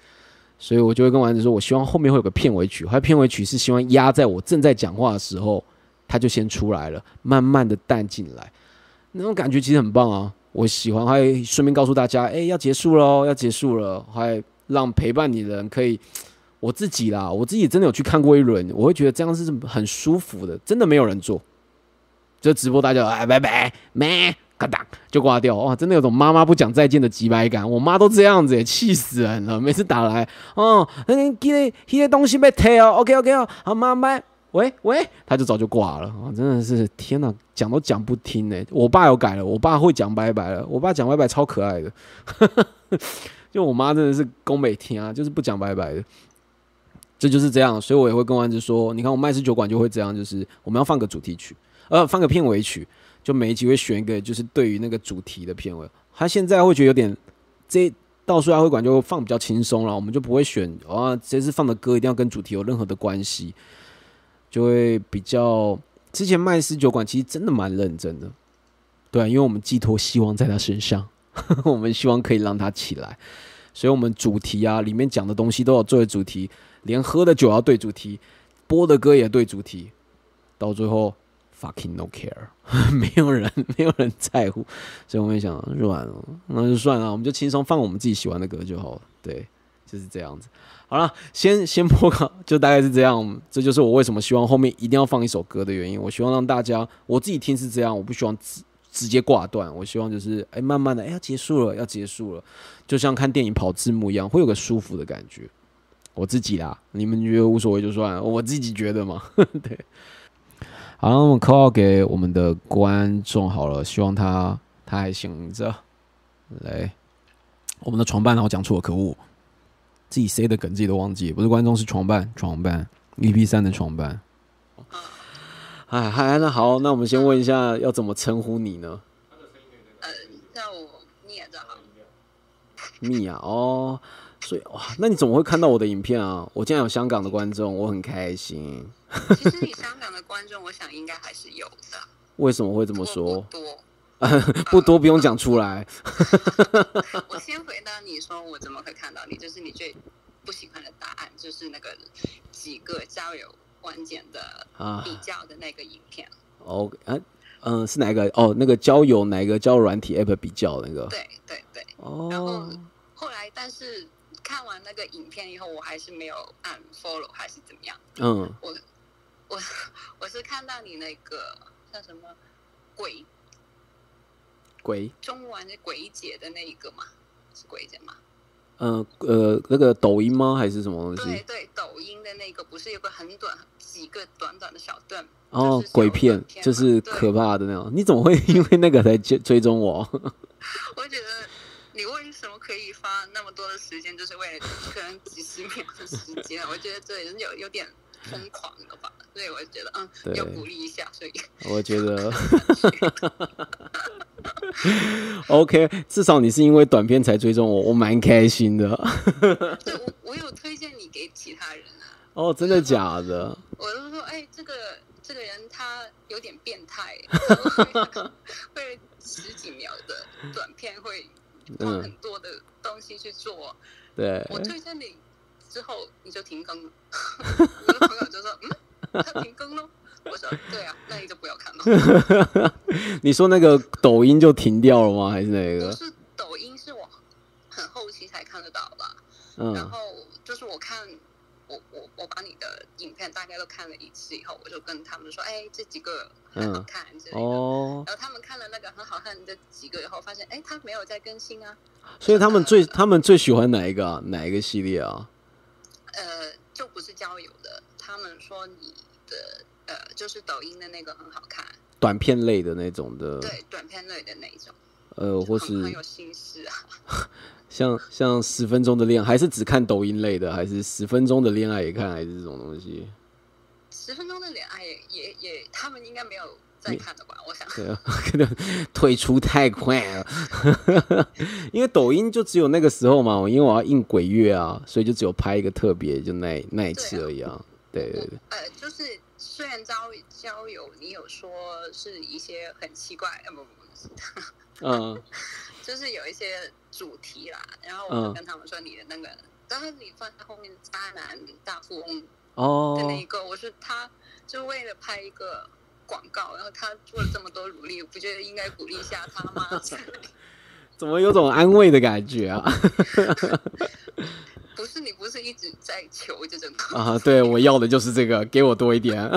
所以我就会跟丸子说，我希望后面会有个片尾曲，它片尾曲是希望压在我正在讲话的时候，它就先出来了，慢慢的淡进来。那种感觉其实很棒啊，我喜欢，还顺便告诉大家，哎、要结束喽，要结束了，还让陪伴你的人可以，我自己啦，我自己真的有去看过一轮，我会觉得这样是很舒服的，真的没有人做，就直播大家哎拜拜，咩嘎哒就挂掉，哇，真的有种妈妈不讲再见的急白感，我妈都这样子耶，气死人了，每次打来，哦，那记得那些东西被贴哦，OK OK 哦，好妈妈。喂喂，他就早就挂了啊！真的是天哪，讲都讲不听呢。我爸有改了，我爸会讲拜拜了。我爸讲拜拜超可爱的，*laughs* 就我妈真的是宫美听啊，就是不讲拜拜的。这就是这样，所以我也会跟丸子说，你看我麦斯酒馆就会这样，就是我们要放个主题曲，呃，放个片尾曲，就每一集会选一个就是对于那个主题的片尾。他现在会觉得有点这到数压会馆就放比较轻松了，我们就不会选啊这次放的歌一定要跟主题有任何的关系，就会比较。之前麦斯酒馆其实真的蛮认真的，对，因为我们寄托希望在他身上，*laughs* 我们希望可以让他起来，所以我们主题啊里面讲的东西都要作为主题，连喝的酒要对主题，播的歌也对主题，到最后 fucking no care，*laughs* 没有人 *laughs* 没有人在乎，所以我们想软了，那就算了，我们就轻松放我们自己喜欢的歌就好了，对，就是这样子。好了，先 *laughs* 先播个，就大概是这样。这就是我为什么希望后面一定要放一首歌的原因。我希望让大家，我自己听是这样，我不希望直直接挂断。我希望就是哎，慢慢的，哎，要结束了，要结束了，就像看电影跑字幕一样，会有个舒服的感觉。我自己啦，你们觉得无所谓就算，我自己觉得嘛。*laughs* 对，好，那我们 call 给我们的观众好了，希望他他还醒着。来，我们的床伴，然后讲错了，可恶。自己 say 的梗自己都忘记，不是观众是床伴，床伴 EP 三的床伴。哎嗨，那好，那我们先问一下，要怎么称呼你呢？呃，叫我蜜就好。蜜啊，哦，所以哇，那你怎么会看到我的影片啊？我竟然有香港的观众，我很开心。其实你香港的观众，我想应该还是有的。为什么会这么说？多。*laughs* 不多，不用讲出来。*laughs* 我先回答你说，我怎么会看到你？就是你最不喜欢的答案，就是那个几个交友关键的比较的那个影片。哦，啊，嗯，是哪个？哦，那个交友哪个交友软体 app 比较那个？对对对。哦。然后后来，但是看完那个影片以后，我还是没有按 follow，还是怎么样？嗯。我我我是看到你那个叫什么鬼。鬼中文的鬼姐的那一个吗？是鬼姐吗？呃呃，那个抖音吗？还是什么东西？对对，抖音的那个不是有个很短几个短短的小段哦，鬼片就是可怕的那种。你怎么会因为那个来追追踪我？*laughs* 我觉得你为什么可以花那么多的时间，就是为了可能几十秒的时间？我觉得这人有有点。疯狂了吧，所以我觉得嗯，要鼓励一下，所以我觉得，*laughs* *laughs* OK，至少你是因为短片才追踪我，我蛮开心的。*laughs* 对，我我有推荐你给其他人啊。哦，真的假的？我都说，哎，这个这个人他有点变态，会十几秒的短片会花很多的东西去做。对，我推荐你。之后你就停更了，*laughs* 我的朋友就说：“嗯，他停更了。”我说：“对啊，那你就不要看了。*laughs* ”你说那个抖音就停掉了吗？还是哪个？不是抖音，是我很后期才看得到吧。嗯。然后就是我看我我我把你的影片大概都看了一次以后，我就跟他们说：“哎，这几个很好看之类的。”哦。然后他们看了那个很好看的几个以后，发现哎，他没有在更新啊。所以他们最他们最喜欢哪一个啊？哪一个系列啊？呃，就不是交友的。他们说你的呃，就是抖音的那个很好看，短片类的那种的。对，短片类的那种。呃，或是很有心思啊。*laughs* 像像十分钟的恋爱，还是只看抖音类的，还是十分钟的恋爱也看，还是这种东西？十分钟的恋爱也也也，他们应该没有。在看的吧，我想。对啊，*laughs* 可能退出太快了，*laughs* 因为抖音就只有那个时候嘛，因为我要印鬼月啊，所以就只有拍一个特别，就那那一次而已啊。对对对。呃，就是虽然交交友，你有说是一些很奇怪，呃不不不，嗯，*laughs* 就是有一些主题啦，然后我就跟他们说你的那个，但是你放在后面渣男大富翁哦的那一个，我是他就为了拍一个。广告，然后他做了这么多努力，我不觉得应该鼓励一下他吗？*laughs* 怎么有种安慰的感觉啊？*laughs* 不是你不是一直在求这种啊？对我要的就是这个，给我多一点。*laughs* 他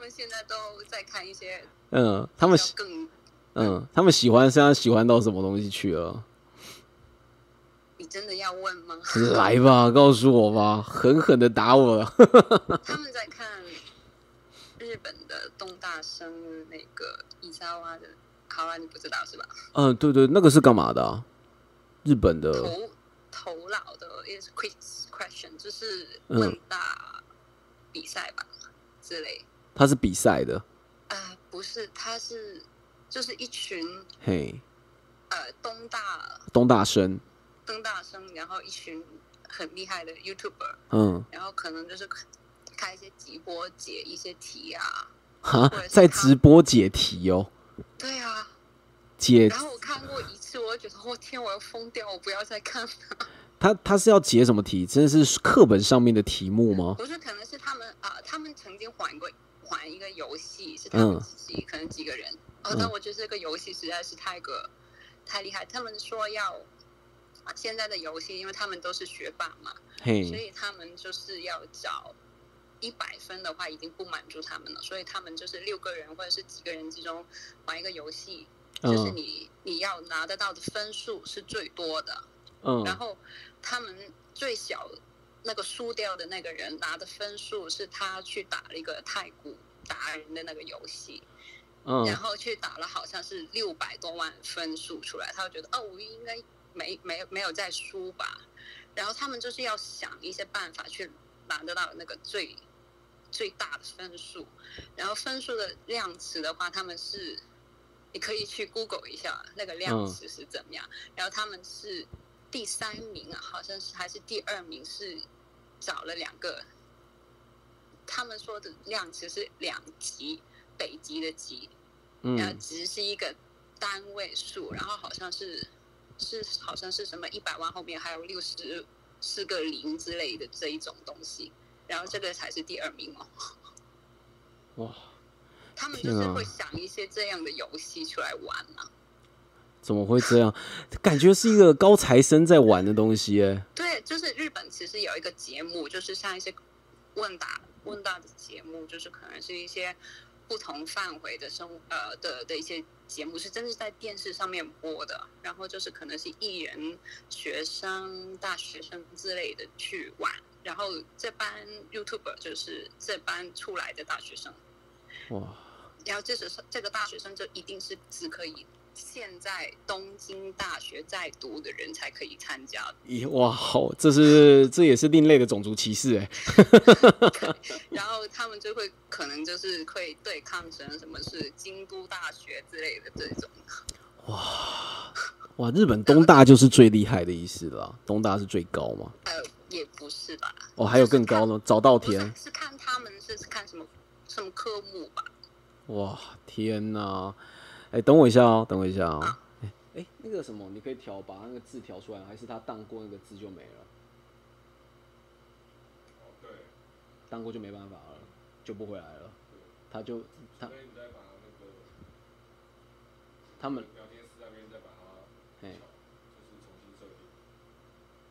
们现在都在看一些，嗯，他们更，嗯，他们喜欢，现在喜欢到什么东西去了？你真的要问吗？来吧，告诉我吧，狠狠的打我。他们在看。日本的东大生那个伊莎哇的，考拉，你不知道是吧？嗯，对对，那个是干嘛的？日本的头头脑的，is quiz question，就是问大比赛吧之类。他是比赛的？啊，不是，他是就是一群嘿呃东大东大生，东大生，然后一群很厉害的 YouTuber，嗯，然后可能就是开一些直播解一些题啊，哈，*laughs* 在直播解题哦，对啊，解，然后我看过一次，我就觉得我天，我要疯掉，我不要再看了。他他是要解什么题？真的是课本上面的题目吗？不是，可能是他们啊，他们曾经玩过玩一个游戏，是他们自己可能几个人。哦，但我觉得这个游戏实在是太个太厉害。他们说要现在的游戏，因为他们都是学霸嘛，所以他们就是要找一百分的话，已经不满足他们了。所以他们就是六个人或者是几个人之中玩一个游戏，就是你你要拿得到的分数是最多的。嗯，然后。他们最小那个输掉的那个人拿的分数是他去打了一个太古达人的那个游戏，嗯，然后去打了好像是六百多万分数出来，他就觉得哦，我应该没没没有再输吧。然后他们就是要想一些办法去拿得到那个最最大的分数。然后分数的量词的话，他们是你可以去 Google 一下那个量词是怎么样。然后他们是。第三名啊，好像是还是第二名，是找了两个。他们说的量词是两级，北极的极，然后值是一个单位数，然后好像是是好像是什么一百万后面还有六十四个零之类的这一种东西，然后这个才是第二名哦。*laughs* 哇！他们就是会想一些这样的游戏出来玩啊。怎么会这样？感觉是一个高材生在玩的东西哎。对，就是日本其实有一个节目，就是像一些问答问答的节目，就是可能是一些不同范围的生呃的的一些节目，是真是在电视上面播的。然后就是可能是艺人、学生、大学生之类的去玩。然后这班 YouTuber 就是这班出来的大学生。哇！然后这是这个大学生就一定是只可以。现在东京大学在读的人才可以参加。咦，哇，好，这是这也是另类的种族歧视 *laughs* *laughs* 哎。然后他们就会可能就是会对抗成什么是京都大学之类的这种。哇哇，日本东大就是最厉害的意思了，东大是最高吗？呃，也不是吧。哦，还有更高呢，早稻田是看他们是看什么什么科目吧。哇，天哪！哎，等我一下哦，等我一下哦。哎哎，那个什么，你可以调，把那个字调出来，还是他荡过那个字就没了？对，荡过就没办法了，就不回来了。他就他。他们。聊天室那边再把它。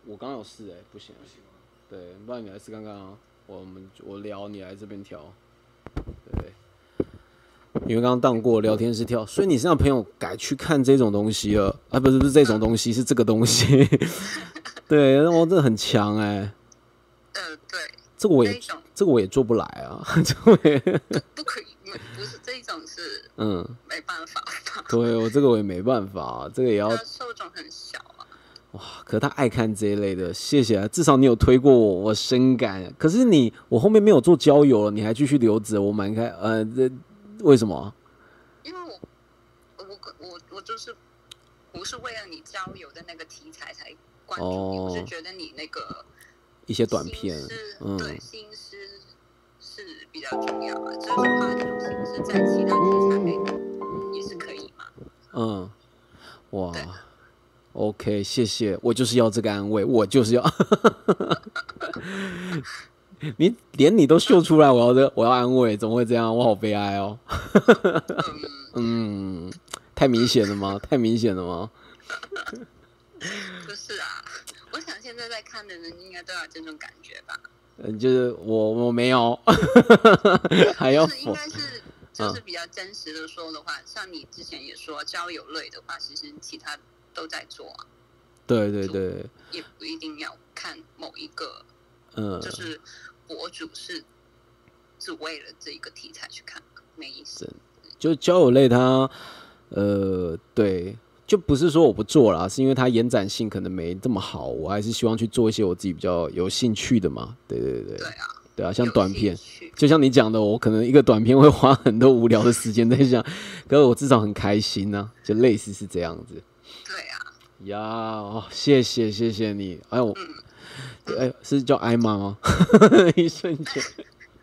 我刚有试哎，不行。不行吗？对，不然你来试看看啊。我们我聊，你来这边调。对。因为刚刚当过聊天室跳，所以你身上朋友改去看这种东西了啊？不是不是这种东西，是这个东西。*laughs* 对，那我这很强哎。呃，对。这个我也这个我也做不来啊，*laughs* 这个也不可以，不是这一种是嗯没办法。对我这个我也没办法，这个也要受众很。哇，可是他爱看这一类的，谢谢啊，至少你有推过我，我深感。可是你我后面没有做交友了，你还继续留着，我蛮开呃这。为什么？因为我我我我就是不是为了你交友的那个题材才关注你，我是觉得你那个一些短片，嗯，对，心思是比较重要的。就是花这种心思在其他题材里也是可以嘛。嗯，哇，OK，谢谢，我就是要这个安慰，我就是要。*laughs* 你连你都秀出来，我要这，我要安慰，怎么会这样？我好悲哀哦。*laughs* 嗯，太明显了吗？太明显了吗？不是啊，我想现在在看的人应该都有这种感觉吧。嗯，就是我我没有，*laughs* 还要应该是就是比较真实的说的话，像你之前也说交友类的话，其实其他都在做啊。对对对，也不一定要看某一个，嗯，就是。博主是只为了这一个题材去看，没意思。就交友类，它呃，对，就不是说我不做了，是因为它延展性可能没这么好，我还是希望去做一些我自己比较有兴趣的嘛。对对对对啊，对啊，像短片，就像你讲的，我可能一个短片会花很多无聊的时间在想，可是我至少很开心呢，就类似是这样子。呀，哦，谢谢谢谢你。哎我，哎是叫艾玛吗？*laughs* 一瞬间，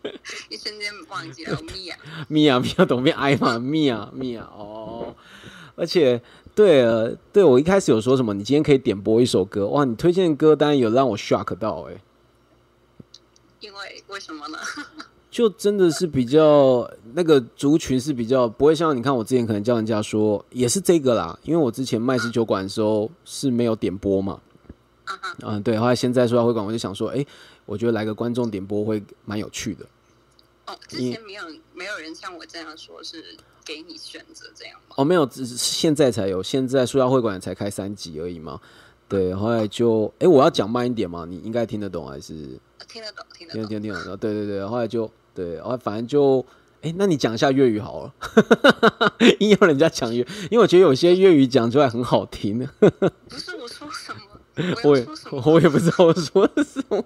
*laughs* 一瞬间忘记了 *laughs* 米娅。米娅米娅懂变艾玛米娅米娅哦。而且，对了，对我一开始有说什么？你今天可以点播一首歌哇！你推荐歌单有让我 shock 到哎。因为为什么呢？就真的是比较那个族群是比较不会像你看我之前可能叫人家说也是这个啦，因为我之前麦十酒馆的时候是没有点播嘛。嗯，对。后来现在说要会馆，我就想说，哎，我觉得来个观众点播会蛮有趣的。哦，之前没有没有人像我这样说，是给你选择这样吗？哦，没有，只是现在才有，现在说要会馆才开三集而已嘛。对，后来就，哎，我要讲慢一点嘛，你应该听得懂还是？听得懂，听得懂，听听得懂。对对对，后来就。对，后来反正就，哎，那你讲一下粤语好了，*laughs* 硬要人家讲粤，因为我觉得有些粤语讲出来很好听。不是我说什么，我也我也不知道我说什么。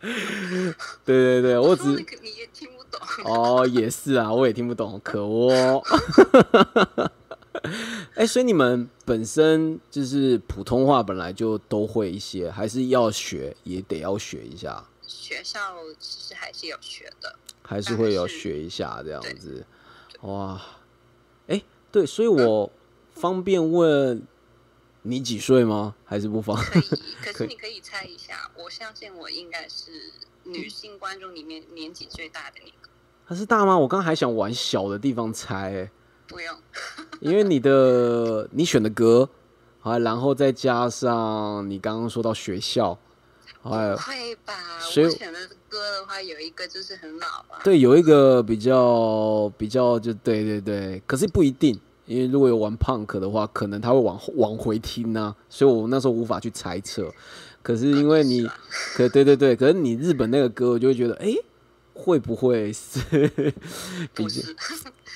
*laughs* 对对对，我只你也听不懂。哦，也是啊，我也听不懂，可恶。*laughs* 哎，所以你们本身就是普通话本来就都会一些，还是要学也得要学一下。学校其实还是有学的，还是会有学一下这样子。哇，哎，对，所以我方便问你几岁吗？还是不方可以？*laughs* 可是你可以猜一下，我相信我应该是女性观众里面年纪最大的那个。他是大吗？我刚刚还想往小的地方猜，不用，因为你的你选的歌啊，然后再加上你刚刚说到学校。不会吧？我选的歌的话，有一个就是很老啊。对，有一个比较比较就对对对，可是不一定，因为如果有玩 punk 的话，可能他会往往回听呢，所以我那时候无法去猜测。可是因为你，可对对对，可是你日本那个歌，我就会觉得，哎，会不会是？*laughs* 不是，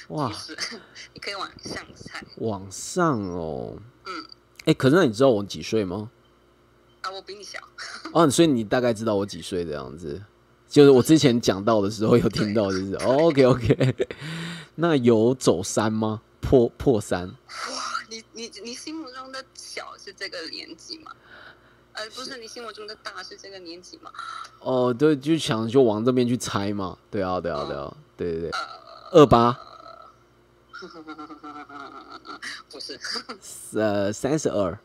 哇，*laughs* 你可以往上猜。往上哦，嗯，哎，可是那你知道我几岁吗？我比你小 *laughs* 哦，所以你大概知道我几岁这样子，就是我之前讲到的时候有听到，就是 OK OK。*laughs* 那有走山吗？破破山？哇，你你你心目中的小是这个年纪吗？呃，不是，你心目中的大是这个年纪吗？哦，对，就想就往这边去猜嘛。对啊，对啊，对啊，对对对。二八？*laughs* 不是，呃，三十二。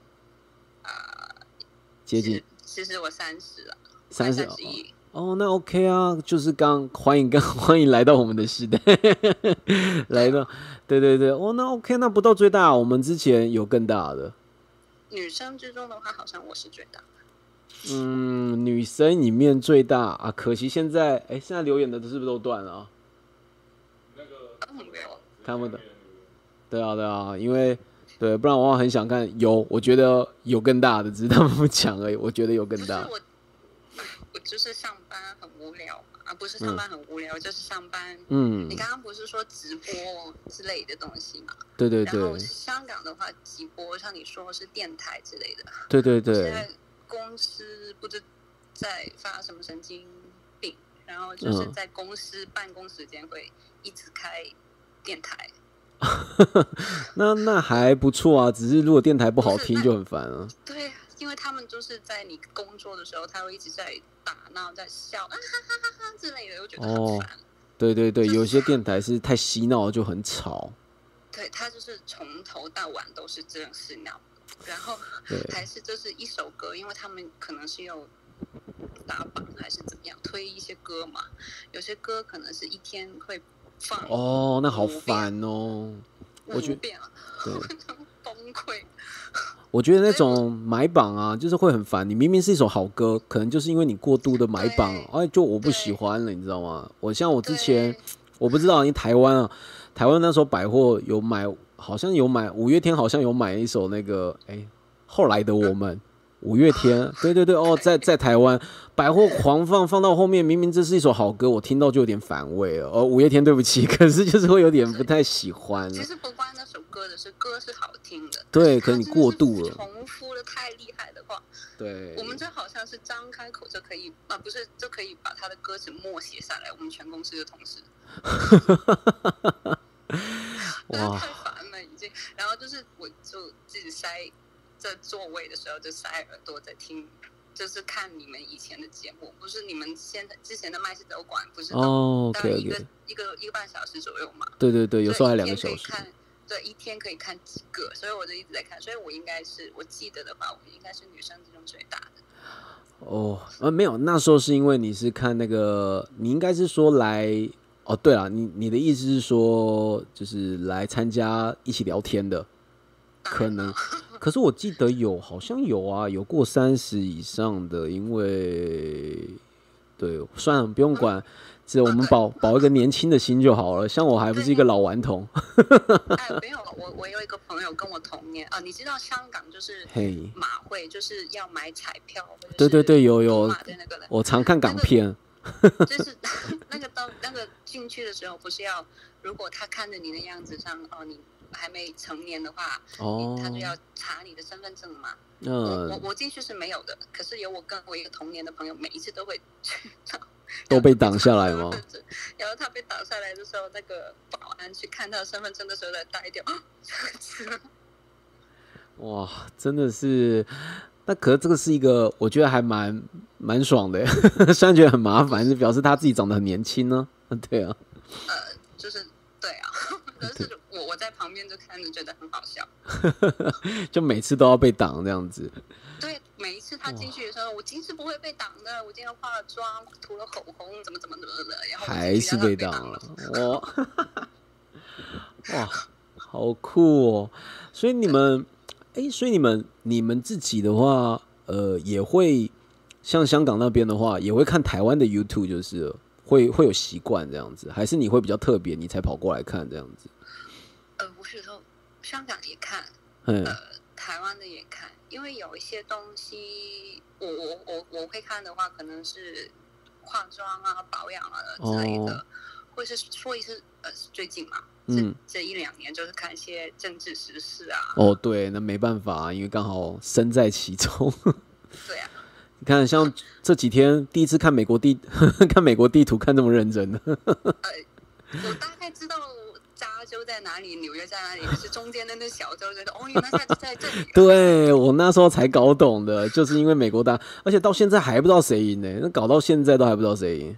接近，其实我三十了，三十一。哦，那 OK 啊，就是刚欢迎，刚欢迎来到我们的时代，*laughs* 来到，对对对，哦，那 OK，那不到最大，我们之前有更大的。女生之中的话，好像我是最大的。嗯，女生里面最大啊，可惜现在，哎，现在留言的是不是都断了？那个没有，他们的，对啊对啊，因为。对，不然我很想看有，我觉得有更大的，只是他们不讲而已。我觉得有更大。我我就是上班很无聊啊，不是上班很无聊，就是上班。嗯。你刚刚不是说直播之类的东西吗？对对对。然后香港的话，直播像你说是电台之类的。对对对。现在公司不知在发什么神经病，然后就是在公司办公时间会一直开电台。*laughs* 那那还不错啊，只是如果电台不好听就很烦啊。对，因为他们就是在你工作的时候，他会一直在打闹、在笑啊哈哈哈哈之类的，我觉得很烦。对对对，有些电台是太嬉闹，就很吵。对他就是从头到晚都是这样嬉闹，然后还是就是一首歌，因为他们可能是要打榜还是怎么样推一些歌嘛，有些歌可能是一天会。哦，那好烦哦！我觉得对 *laughs* 崩溃。我觉得那种买榜啊，就是会很烦。你明明是一首好歌，可能就是因为你过度的买榜，哎，就我不喜欢了，你知道吗？我像我之前，我不知道，因为台湾啊，台湾那时候百货有买，好像有买五月天，好像有买一首那个，哎，后来的我们。五月天，*laughs* 对对对，哦，在在台湾百货狂放，放到后面，明明这是一首好歌，我听到就有点反胃了。哦，五月天，对不起，*laughs* 可是就是会有点不太喜欢。其实不关那首歌的是歌是好听的，对，可你过度了，重复的太厉害的话，对，我们这好像是张开口就可以啊，不是就可以把他的歌词默写下来。我们全公司的同事，*laughs* 哇，太烦了，已经。然后就是我就自己塞在座位的时候就塞耳朵在听，就是看你们以前的节目，不是你们现在之前的麦是酒馆不是哦，大概一个一个一个半小时左右嘛？对对对，有时候还两个小时。对，一天可以看几个，所以我就一直在看，所以我应该是我记得的话，我应该是女生之中最大的。哦，呃，没有，那时候是因为你是看那个，你应该是说来，哦，对了，你你的意思是说，就是来参加一起聊天的，可能，可是我记得有，好像有啊，有过三十以上的，因为，对，算了，不用管。只我们保 *laughs* 保一个年轻的心就好了，像我还不是一个老顽童。哎，*laughs* 没有，我我有一个朋友跟我同年啊，你知道香港就是马会就是要买彩票，对对对，有有，我常看港片，就是那个到 *laughs* 那个进去的时候，不是要如果他看着你的样子上哦，你还没成年的话，哦，他就要查你的身份证嘛。嗯，我我进去是没有的，可是有我跟我一个同年的朋友，每一次都会去。*laughs* 都被挡下来吗？然后他被挡下来的时候，那个保安去看他身份证的时候，再带掉。*laughs* 哇，真的是，那可是这个是一个，我觉得还蛮蛮爽的。*laughs* 虽然觉得很麻烦，是表示他自己长得很年轻呢。对啊。呃，就是对啊，但是我我在旁边就看着觉得很好笑。*laughs* 就每次都要被挡这样子。对，每一次他进去的时候，我今次不会被挡的。我今天化了妆，涂了口红，怎么怎么怎么的，然后还是被挡了。哇，*laughs* 哇，好酷哦！所以你们，哎，所以你们，你们自己的话，呃，也会像香港那边的话，也会看台湾的 YouTube，就是会会有习惯这样子，还是你会比较特别，你才跑过来看这样子？呃，不是说香港也看，呃，台湾的也看。因为有一些东西，我我我我会看的话，可能是化妆啊、保养啊之类的，或是说一次呃，最近嘛，嗯这一两年就是看一些政治时事啊。哦，对，那没办法，啊因为刚好身在其中。*laughs* 对啊，你看，像这几天第一次看美国地 *laughs* 看美国地图，看这么认真的。*laughs* 呃，我大概知道。加州在哪里？纽约在哪里？是中间的那小州，觉得哦，原来在在这里。*laughs* 对我那时候才搞懂的，就是因为美国大，而且到现在还不知道谁赢呢。那搞到现在都还不知道谁赢。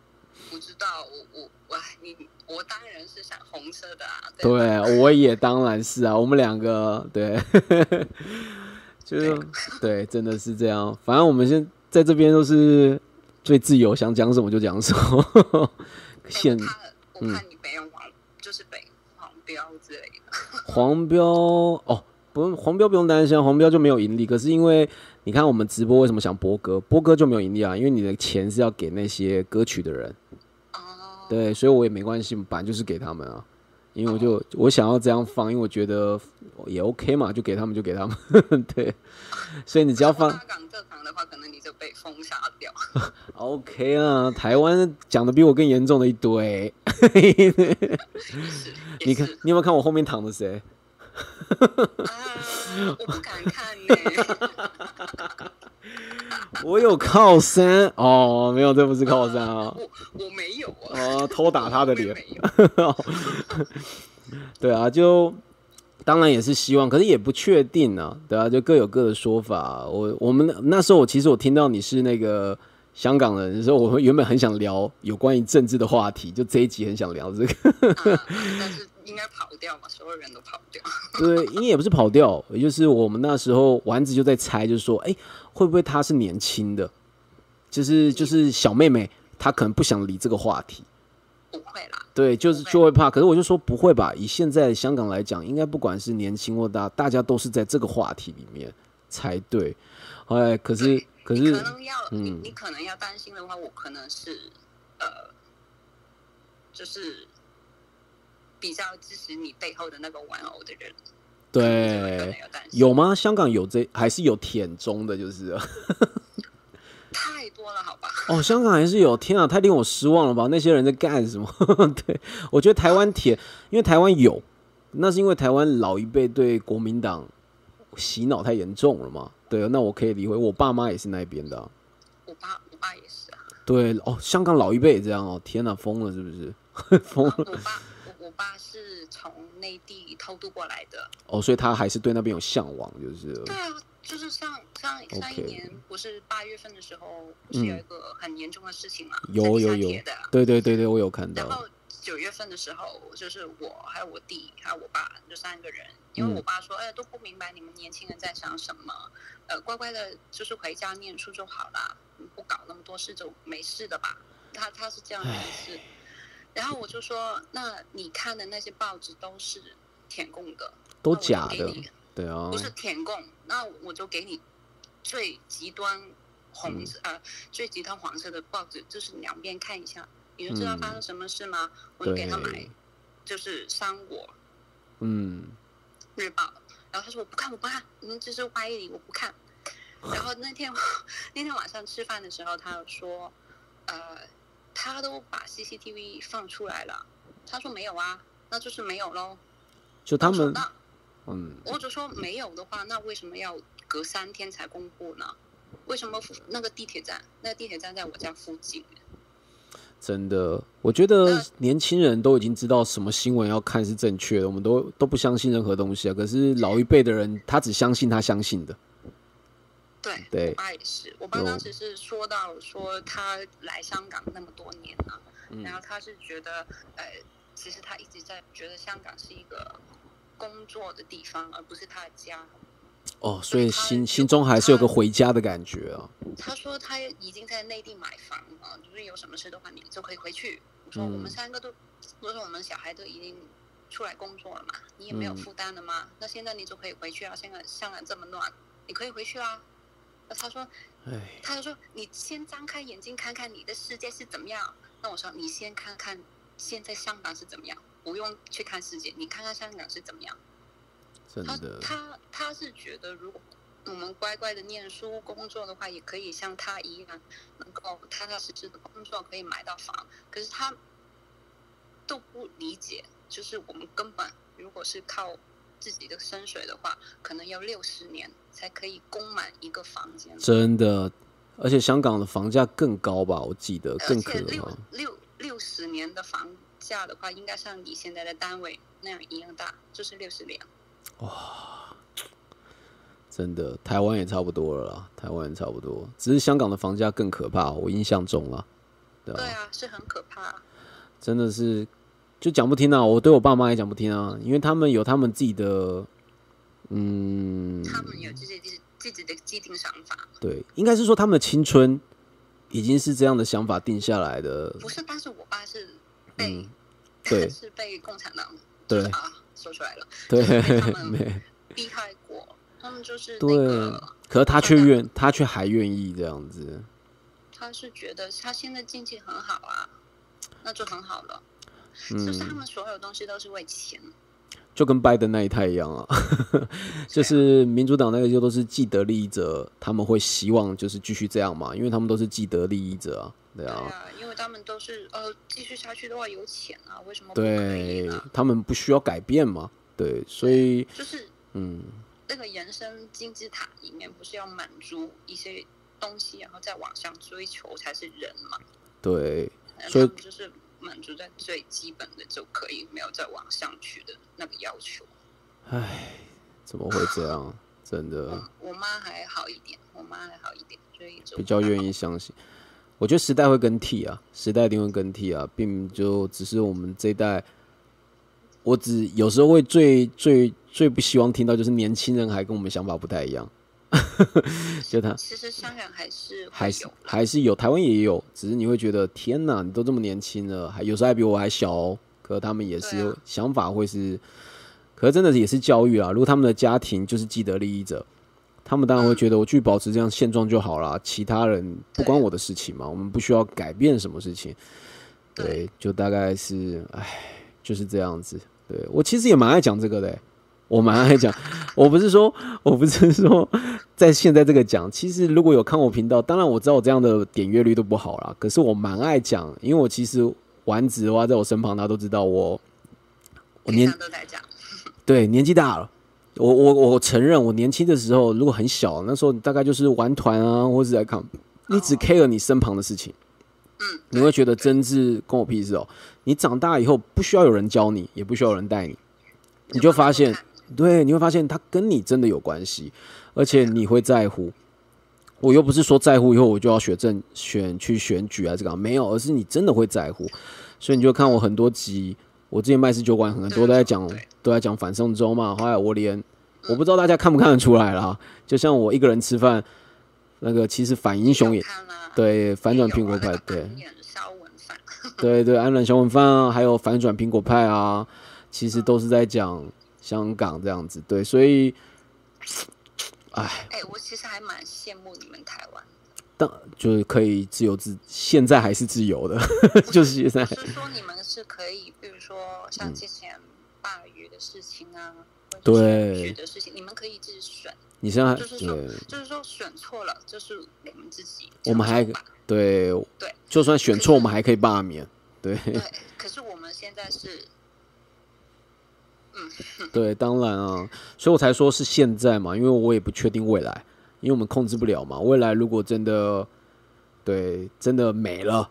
不知道，我我我，你我当然是想红色的啊。对，我也当然是啊。我们两个对，*laughs* 就是对，真的是这样。反正我们现在这边都是最自由，想讲什么就讲什么。*laughs* 现我怕你没有网，就是北。黄标哦，不用黄标不用担心，黄标就没有盈利。可是因为你看我们直播为什么想播歌，播歌就没有盈利啊？因为你的钱是要给那些歌曲的人，哦，对，所以我也没关系，本来就是给他们啊。因为我就我想要这样放，因为我觉得也 OK 嘛，就给他们就给他们，*laughs* 对。所以你只要放香。港这场的话，可能你就被封杀掉。*laughs* OK 啊，台湾讲的比我更严重的一堆。你看，你有没有看我后面躺的谁？我不敢看呢。*laughs* 我有靠山哦，没有，这不是靠山啊。我我没有啊。哦，偷打他的脸。*laughs* 对啊，就当然也是希望，可是也不确定啊。对啊，就各有各的说法。我我们那时候，我其实我听到你是那个香港人的时候，我原本很想聊有关于政治的话题，就这一集很想聊这个。但是应该跑掉嘛，所有人都跑掉。*laughs* 对，因为也不是跑掉，也就是我们那时候丸子就在猜，就是说，哎。会不会她是年轻的？就是就是小妹妹，她可能不想理这个话题。不会啦。对，就是就会怕。可是我就说不会吧？以现在香港来讲，应该不管是年轻或大，大家都是在这个话题里面才对。哎，可是可是可能要你你可能要担心的话，我可能是呃，就是比较支持你背后的那个玩偶的人。对，有吗？香港有这还是有舔中的，就是太多了，好吧？哦，香港还是有，天啊，太令我失望了吧？那些人在干什么？*laughs* 对我觉得台湾铁，因为台湾有，那是因为台湾老一辈对国民党洗脑太严重了嘛？对，那我可以理会，我爸妈也是那边的，我爸我爸也是啊。对哦，香港老一辈也这样哦，天哪，疯了是不是？*laughs* 疯了。我爸我我爸是从内地偷渡过来的。哦，所以他还是对那边有向往，就是。对啊，就是上上上一年不是八月份的时候，不是有一个很严重的事情嘛？有有有。对对对对，我有看到。然后九月份的时候，就是我还有我弟还有我爸，就三个人。因为我爸说：“哎，都不明白你们年轻人在想什么，呃，乖乖的，就是回家念书就好了，不搞那么多事就没事的吧。”他他是这样的意思。然后我就说：“那你看的那些报纸都是填供的，都假的，对啊，不是舔供。那我就给你最极端红色呃最极端黄色的报纸，就是两边看一下，你就知道发生什么事吗？我就给他买，就是《三国》。”嗯。日报，然后他说我不看我不看，你们这是歪理，我不看。然后那天 *laughs* 那天晚上吃饭的时候，他说，呃，他都把 CCTV 放出来了。他说没有啊，那就是没有喽。就他们，嗯，我就说没有的话，那为什么要隔三天才公布呢？为什么那个地铁站，那个地铁站在我家附近？真的，我觉得年轻人都已经知道什么新闻要看是正确的，我们都都不相信任何东西啊。可是老一辈的人，他只相信他相信的。对，对，我爸也是。我爸当时是说到说他来香港那么多年了，然后他是觉得，呃，其实他一直在觉得香港是一个工作的地方，而不是他的家。哦，所以心心中还是有个回家的感觉啊。他说他已经在内地买房了，就是有什么事的话，你就可以回去。我说我们三个都，我说我们小孩都已经出来工作了嘛，你也没有负担了嘛，那现在你就可以回去啊。香港香港这么乱，你可以回去啊。那他说，他就说你先张开眼睛看看你的世界是怎么样。那我说你先看看现在香港是怎么样，不用去看世界，你看看香港是怎么样。他他他是觉得，如果我们乖乖的念书、工作的话，也可以像他一样，能够踏踏实实的工作，可以买到房。可是他都不理解，就是我们根本如果是靠自己的薪水的话，可能要六十年才可以供满一个房间。真的，而且香港的房价更高吧？我记得更可六六六十年的房价的话，应该像你现在的单位那样一样大，就是六十两。哇，真的，台湾也差不多了啦，台湾也差不多，只是香港的房价更可怕，我印象中啊，对啊，是很可怕，真的是，就讲不听啊，我对我爸妈也讲不听啊，因为他们有他们自己的，嗯，他们有自己自己的既定想法，对，应该是说他们的青春已经是这样的想法定下来的，不是，但是我爸是被，*laughs* 对，是被共产党，对啊。说出来了，对，他们 *laughs* 逼害过，他们就是那个，可是他却愿，他却还愿意这样子。他是觉得他现在经济很好啊，那就很好了。就是他们所有东西都是为钱，就跟拜登那一套一样 *laughs* 啊，就是民主党那个就都是既得利益者，他们会希望就是继续这样嘛，因为他们都是既得利益者啊。对啊，因为他们都是呃，继续下去的话有钱啊，为什么不可以呢？他们不需要改变嘛？对，所以就是嗯，那个延伸金字塔里面不是要满足一些东西，然后再往上追求才是人嘛？对，所以就是满足在最基本的就可以，没有再往上去的那个要求。唉，怎么会这样？真的，我妈还好一点，我妈还好一点，所以就比较愿意相信。我觉得时代会更替啊，时代一定会更替啊，并就只是我们这一代，我只有时候会最最最不希望听到就是年轻人还跟我们想法不太一样。*laughs* 就他，其实香港还是还是还是有，台湾也有，只是你会觉得天哪，你都这么年轻了，还有时候还比我还小哦。可他们也是想法会是，可是真的也是教育啊。如果他们的家庭就是既得利益者。他们当然会觉得我继续保持这样现状就好了，其他人不关我的事情嘛，我们不需要改变什么事情。对，就大概是，唉，就是这样子。对我其实也蛮爱讲这个的，我蛮爱讲。*laughs* 我不是说，我不是说在现在这个讲。其实如果有看我频道，当然我知道我这样的点阅率都不好啦。可是我蛮爱讲，因为我其实丸子的话在我身旁，大家都知道我，我年都在讲，*laughs* 对，年纪大了。我我我承认，我年轻的时候如果很小，那时候大概就是玩团啊，或者在看，你只 care 你身旁的事情，嗯，你会觉得真挚跟我屁事哦。你长大以后不需要有人教你，也不需要有人带你，你就发现，对，你会发现他跟你真的有关系，而且你会在乎。我又不是说在乎以后我就要选政选去选举啊，这个没有，而是你真的会在乎。所以你就看我很多集，我之前麦斯酒馆很多都在讲，都在讲反送中嘛。后来我连我不知道大家看不看得出来啦，就像我一个人吃饭，那个其实反英雄也对反转苹果派对。对对，安然小文饭啊，还有反转苹果派啊，其实都是在讲香港这样子。对，所以，哎，哎，我其实还蛮羡慕你们台湾，但就是可以自由自，现在还是自由的，*laughs* 就是现在。是说你们是可以，比如说像之前罢鱼的事情啊，对的事情，你们可以自己选。你现在就是说，就是说选错了，就是我们自己。我们还对对，就算选错，我们还可以罢免。对。对，可是我们现在是，嗯，对，当然啊，所以我才说是现在嘛，因为我也不确定未来，因为我们控制不了嘛。未来如果真的，对，真的没了，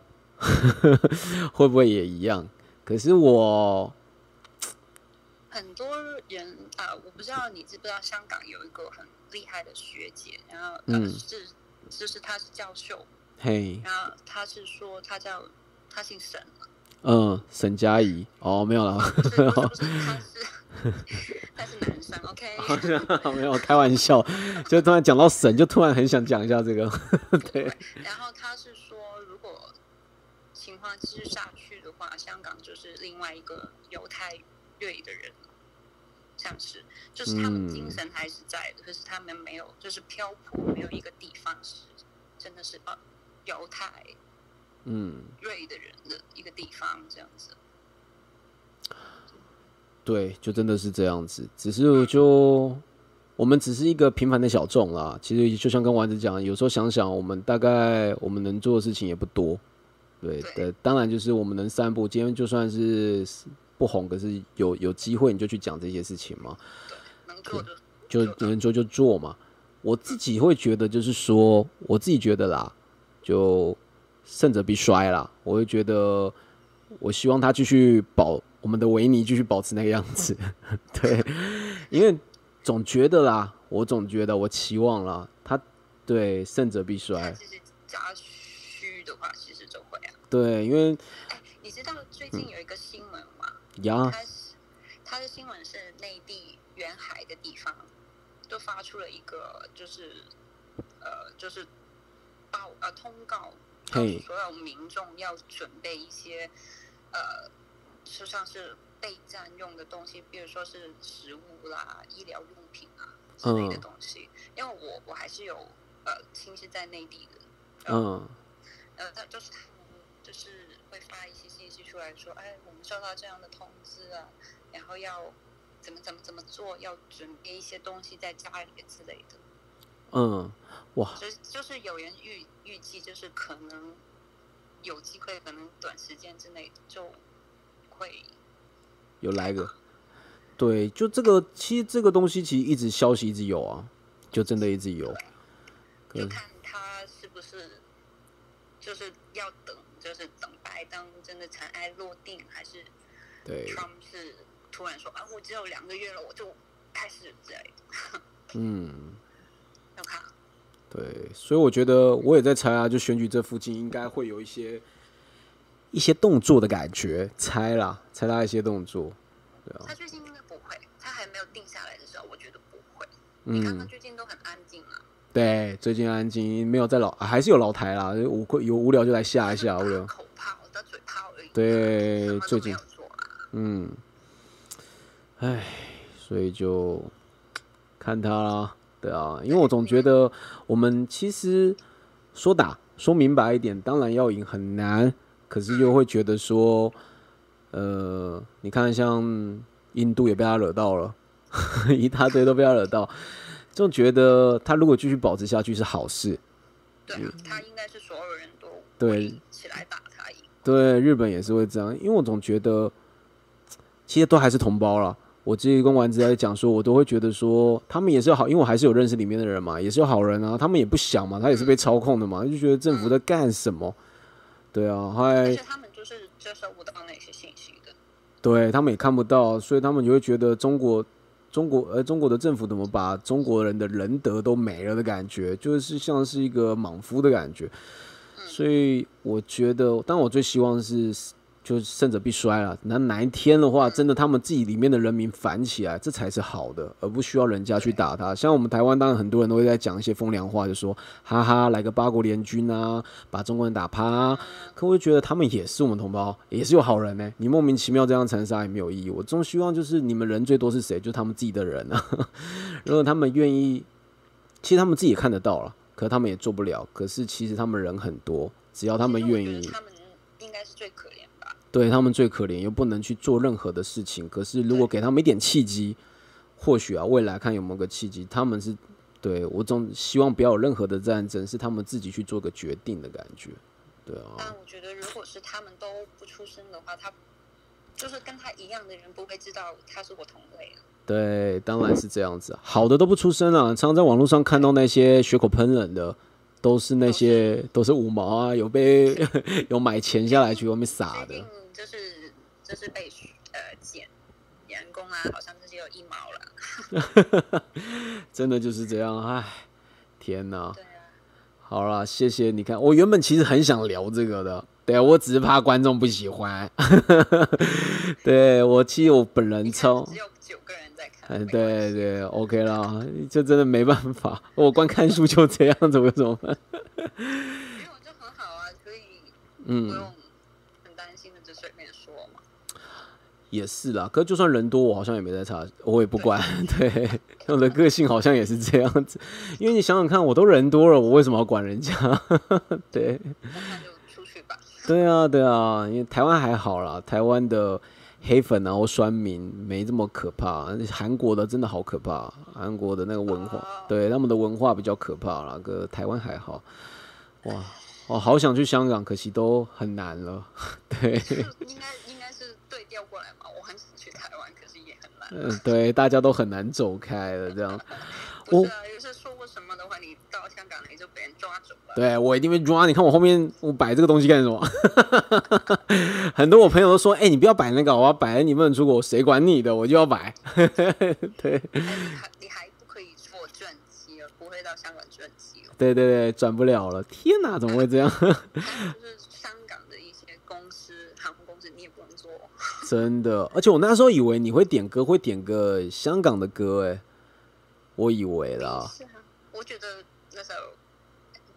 *laughs* 会不会也一样？可是我。很多人啊，我不知道你知不知道，香港有一个很厉害的学姐，然后呃是就是她是教授，嘿，然后她是说她叫她姓沈，嗯，沈佳宜，哦，没有了，不是不是，他是他是男生，OK，*laughs* 没有开玩笑，就突然讲到神，就突然很想讲一下这个，*laughs* 对，然后他是说，如果情况继续下去的话，香港就是另外一个犹太。裔的人，像是就是他们精神还是在的，可是他们没有，就是漂泊，没有一个地方是真的是呃犹太，嗯，瑞的人的一个地方，这样子。对，就真的是这样子。只是就我们只是一个平凡的小众啦。其实就像跟丸子讲，有时候想想，我们大概我们能做的事情也不多。对的，当然就是我们能散步。今天就算是。不红，可是有有机会你就去讲这些事情嘛。能做就能做就做嘛。我自己会觉得，就是说，我自己觉得啦，就胜者必衰啦。我会觉得，我希望他继续保我们的维尼继续保持那个样子。*laughs* 对，因为总觉得啦，我总觉得我期望啦，他对胜者必衰。其实加虚的话，其实就会啊。对，因为你知道最近有一个新闻。他是他的新闻是内地远海的地方，都发出了一个就是呃就是报呃通告，告诉所有民众要准备一些呃就像是备战用的东西，比如说是食物啦、医疗用品啊之类的东西。因为我我还是有呃亲戚在内地的，嗯，呃，他就是他们就是。会发一些信息出来说：“哎，我们收到这样的通知啊，然后要怎么怎么怎么做，要准备一些东西在家里之类的。”嗯，哇！就就是有人预预计，就是可能有机会，可能短时间之内就会有来个。对，就这个，其实这个东西其实一直消息一直有啊，就真的一直有。就看他是不是就是要等。就是等拜登真的尘埃落定，还是对，Trump 是突然说啊，我只有两个月了，我就开始之类的。*laughs* 嗯，要看。对，所以我觉得我也在猜啊，就选举这附近应该会有一些一些动作的感觉，猜啦，猜他一些动作。对啊。他最近应该不会，他还没有定下来的时候，我觉得不会。你看他最近都很安静啊。对，最近安静，没有在老，还是有老台啦。无有无聊就来吓一下，无聊。口炮的嘴炮而已。对，最近。嗯。唉，所以就看他啦。对啊，因为我总觉得我们其实说打说明白一点，当然要赢很难，可是又会觉得说，呃，你看像印度也被他惹到了，*laughs* 一大堆都被他惹到。就觉得他如果继续保持下去是好事。对，他应该是所有人都对起来打他赢。对，日本也是会这样，因为我总觉得其实都还是同胞了。我自己跟丸子在讲说，我都会觉得说他们也是好，因为我还是有认识里面的人嘛，也是有好人啊。他们也不想嘛，他也是被操控的嘛，就觉得政府在干什么？对啊，而且他们就是接收不到那些信息的。对他们也看不到，所以他们就会觉得中国。中国呃，中国的政府怎么把中国人的仁德都没了的感觉，就是像是一个莽夫的感觉。所以我觉得，但我最希望是。就是胜者必衰了。那哪一天的话，真的他们自己里面的人民反起来，这才是好的，而不需要人家去打他。像我们台湾，当然很多人都会在讲一些风凉话，就说哈哈，来个八国联军啊，把中国人打趴。可我就觉得他们也是我们同胞，也是有好人呢。你莫名其妙这样残杀也没有意义。我总希望就是你们人最多是谁？就他们自己的人啊。*laughs* 如果他们愿意，其实他们自己也看得到了，可他们也做不了。可是其实他们人很多，只要他们愿意，他们应该是最可怜。对他们最可怜，又不能去做任何的事情。可是如果给他们一点契机，或许啊，未来看有没有个契机，他们是对我总希望不要有任何的战争，是他们自己去做个决定的感觉。对啊。但我觉得，如果是他们都不出声的话，他就是跟他一样的人不会知道他是我同类对，当然是这样子。好的都不出声啊，常常在网络上看到那些血口喷人的。都是那些都是五毛啊，有被 *laughs* 有买钱下来去外面撒的，就是就是被呃减员工啊，好像只有一毛了，*laughs* 真的就是这样，唉，天哪！好了，谢谢你看，我原本其实很想聊这个的，对我只是怕观众不喜欢，*laughs* 对我其实我本人超。嗯，对对，*laughs* OK 啦，就真的没办法，我光看书就这样子，我怎么办？没有就很好啊，可以，嗯，不用很担心的就随便说嘛。也是啦，可就算人多，我好像也没在查，我也不管。*laughs* 对，我的个性好像也是这样子，因为你想想看，我都人多了，我为什么要管人家？*laughs* 对，那就出去吧。对啊，对啊，因为台湾还好啦，台湾的。黑粉然后酸民没这么可怕，韩国的真的好可怕，韩国的那个文化，对他们的文化比较可怕了。个台湾还好，哇，哦好想去香港，可惜都很难了。*laughs* 对，应该应该是对调过来嘛，我很想去台湾，可是也很难。嗯，对，大家都很难走开的这样。*laughs* 不是啊，有些说过什么的话，你到香港你就被人抓走了。对我一定会抓。你看我后面我摆这个东西干什么？*laughs* 很多我朋友都说：“哎，你不要摆那个，我要摆，你不能出国，谁管你的？我就要摆。*laughs* ”对。你还你还不可以坐转机哦，不会到香港转机哦。对对对，转不了了。天哪，怎么会这样？就是真的，而且我那时候以为你会点歌，会点个香港的歌，哎。我以为啦，是啊，我觉得那首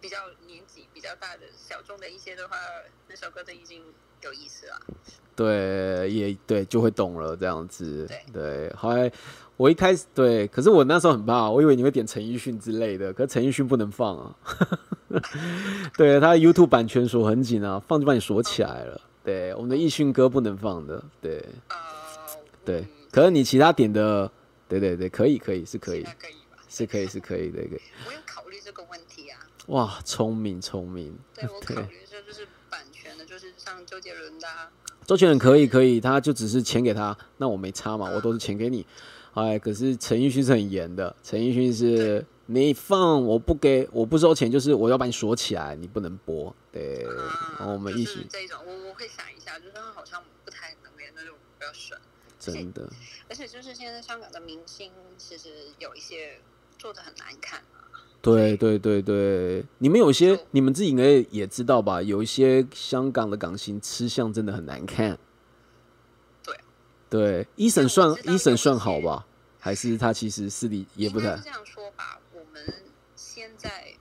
比较年纪比较大的小众的一些的话，那首歌都已经有意思了。对，也对，就会懂了这样子。对对，后来我一开始对，可是我那时候很怕，我以为你会点陈奕迅之类的，可是陈奕迅不能放啊。*laughs* 对他 YouTube 版权锁很紧啊，放就把你锁起来了。对，我们的易迅歌不能放的。对，对，可是你其他点的。对对对，可以可以是可以，是可以是可以的。我有考虑这个问题啊。哇，聪明聪明。对我 *laughs* 考虑说就是版权的，就是像周杰伦的。周杰伦可以可以，他就只是钱给他，那我没差嘛，我都是钱给你。哎，可是陈奕迅是很严的，陈奕迅是你放我不给我不收钱，就是我要把你锁起来，你不能播。对，然后我们一起这种，我我会想一下，就是好像不太能连，那就不要选。真的，而且就是现在香港的明星，其实有一些做的很难看啊。对对对对，你们有些你们自己应该也知道吧？有一些香港的港星吃相真的很难看。对对，一审算一审算好吧？还是他其实私底也不太这样说吧？我们现在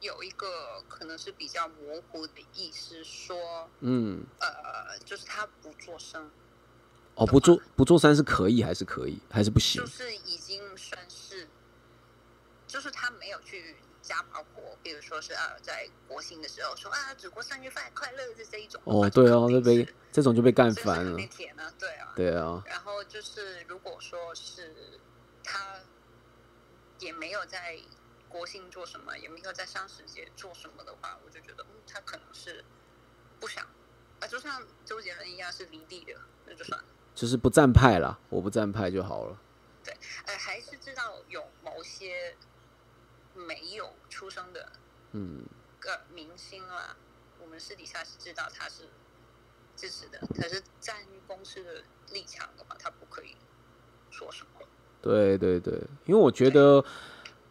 有一个可能是比较模糊的意思，说嗯呃，就是他不做声。哦，不做不做三是可以还是可以还是不行？就是已经算是，就是他没有去加炮火，比如说是啊，在国庆的时候说啊，祖国生日快乐是这一种。哦，对啊，这被这种就被干翻了。对啊，对啊。然后就是如果说是他也没有在国庆做什么，也没有在双十节做什么的话，我就觉得嗯，他可能是不想啊，就像周杰伦一样是离地的，那就算了。就是不站派啦，我不站派就好了。对，呃，还是知道有某些没有出生的，嗯，个明星啦，我们私底下是知道他是支持的，可是站于公司的立场的话，他不可以说什么。对对对，因为我觉得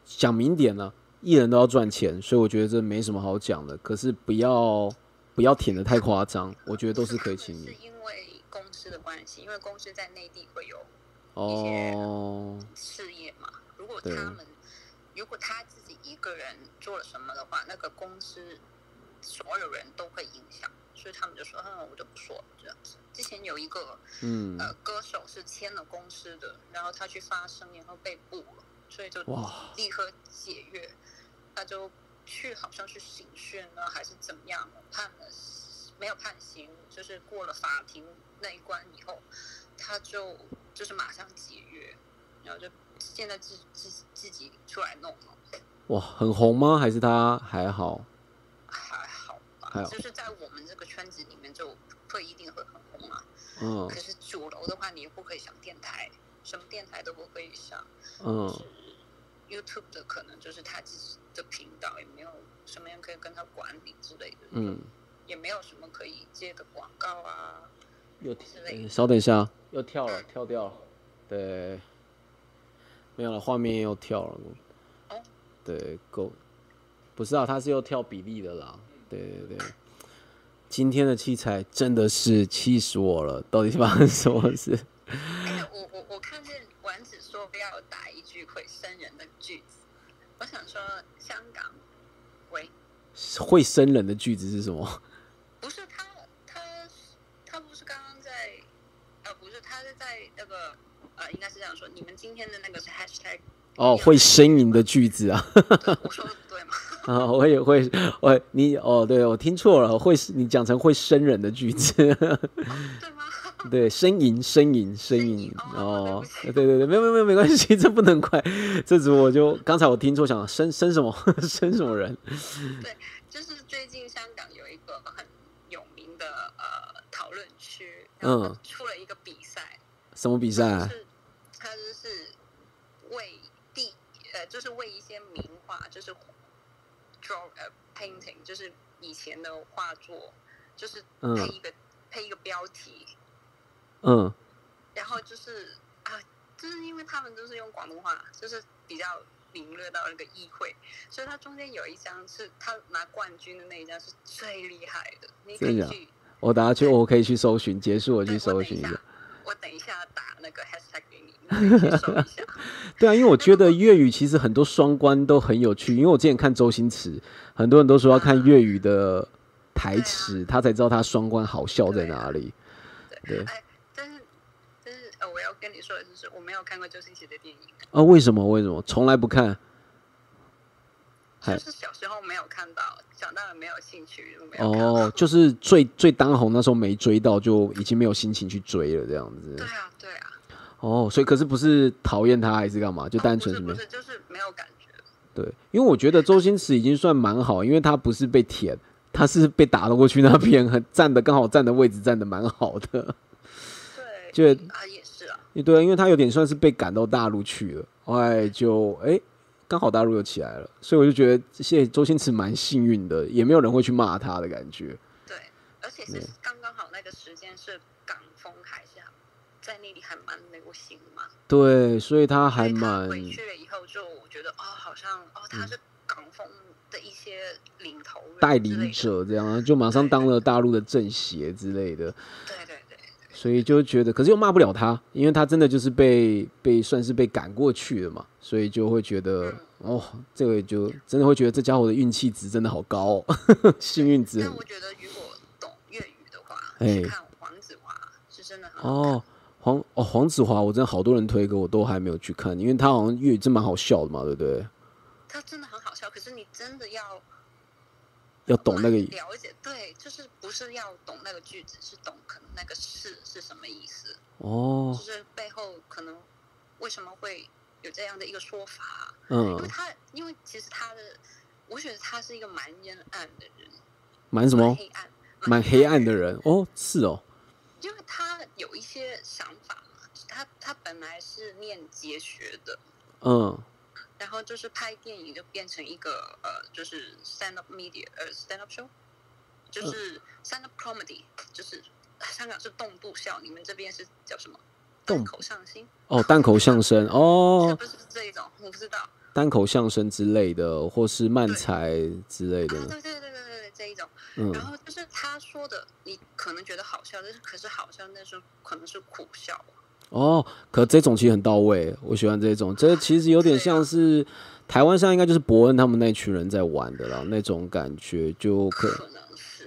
讲明点呢，艺人都要赚钱，所以我觉得这没什么好讲的。可是不要不要舔的太夸张，我觉得都是可以请你。是因为公司的关系，因为公司在内地会有一些事业嘛。如果他们如果他自己一个人做了什么的话，那个公司所有人都会影响，所以他们就说：“嗯，我就不说了。”这样子。之前有一个嗯呃歌手是签了公司的，然后他去发声，然后被捕了，所以就立刻解约。他就去好像是刑讯呢，还是怎么样？判了没有判刑，就是过了法庭那一关以后，他就就是马上解约，然后就。现在自自自己出来弄了，哇，很红吗？还是他还好？还好，就是在我们这个圈子里面，就会一定会很红啊。嗯。可是主流的话，你又不可以上电台，什么电台都不可以上。嗯。YouTube 的可能就是他自己的频道，也没有什么人可以跟他管理之类的。嗯。也没有什么可以接的广告啊。又稍等一下，又跳了，跳掉了。对。没有了，画面又跳了。对，够，不是啊，他是又跳比例的啦。对对对，今天的器材真的是气死我了，到底发生什么事？我我我看见丸子说不要打一句会生人的句子，我想说香港，喂，会生人的句子是什么？不是他，他他不是刚刚在，呃，不是，他是在那个。呃，应该是这样说。你们今天的那个是 hashtag 哦，会呻吟的句子啊。*laughs* 我说？啊，*laughs* 我也会，我你哦，对我听错了，会你讲成会生人的句子。对吗？*laughs* 对，呻吟，呻吟，呻吟。哦，对对对，没有没有没有，没关系，这不能怪。这组我就刚才我听错，想生生什么 *laughs* 生什么人？对，就是最近香港有一个很有名的呃讨论区，嗯，出了一个比赛。什么比赛？他，就是为一些名画，就是 draw a painting，就是以前的画作，就是配一个配一个标题，嗯，然后就是啊，就是因为他们都是用广东话，就是比较领略到那个议会，所以它中间有一张是他拿冠军的那一张是最厉害的，你可以去，我等下去，我可以去搜寻，结束我去搜寻一下，我等一下打那个 hashtag 给你。*laughs* 对啊，因为我觉得粤语其实很多双关都很有趣。因为我之前看周星驰，很多人都说要看粤语的台词，他才知道他双关好笑在哪里。对，哎，但是但是呃，我要跟你说的就是，我没有看过周星驰的电影。啊？为什么？为什么？从来不看？就是小时候没有看到，长大了没有兴趣，没有。哦，就是最最当红那时候没追到，就已经没有心情去追了，这样子。对啊，对啊。哦，所以可是不是讨厌他还是干嘛？就单纯什么？不是，就是没有感觉。对，因为我觉得周星驰已经算蛮好，因为他不是被舔，他是被打了过去那边，很站的刚好站的位置站的蛮好的。对，就啊也是啊。对，因为他有点算是被赶到大陆去了，后来就哎刚好大陆又起来了，所以我就觉得现在周星驰蛮幸运的，也没有人会去骂他的感觉。对，而且是刚刚好那个时间是在那里还蛮流行嘛？对，所以他还蛮回去了以后就觉得哦，好像哦，他是港风的一些领头代理者，这样就马上当了大陆的政协之类的。对对对，所以就觉得，可是又骂不了他，因为他真的就是被被算是被赶过去了嘛，所以就会觉得哦，这个就真的会觉得这家伙的运气值真的好高，哦 *laughs* 幸运值。但我觉得如果懂粤语的话，哎，看黄子华是真的很哦。黄哦，黄子华，我真的好多人推给我，都还没有去看，因为他好像粤语真蛮好笑的嘛，对不对？他真的很好笑，可是你真的要要懂那个了解，对，就是不是要懂那个句子，是懂可能那个是是什么意思哦，就是背后可能为什么会有这样的一个说法？嗯，因为他因为其实他的，我觉得他是一个蛮阴暗的人，蛮什么黑暗，蛮黑暗的人哦，是哦。因为他有一些想法嘛，他他本来是念哲学的，嗯，然后就是拍电影就变成一个呃，就是 stand up media 呃 stand up show，就是 stand up comedy，就是香港是动步笑，你们这边是叫什么？单口相声。哦，单口相声 *laughs* 哦，是不是这一种？我不知道。单口相声之类的，或是慢才之类的。对对，这一种。嗯。然后就是他说的，你可能觉得好笑，但是可是好笑那时候可能是苦笑。哦，可这种其实很到位，我喜欢这种。这其实有点像是台湾上应该就是伯恩他们那群人在玩的啦，那种感觉就可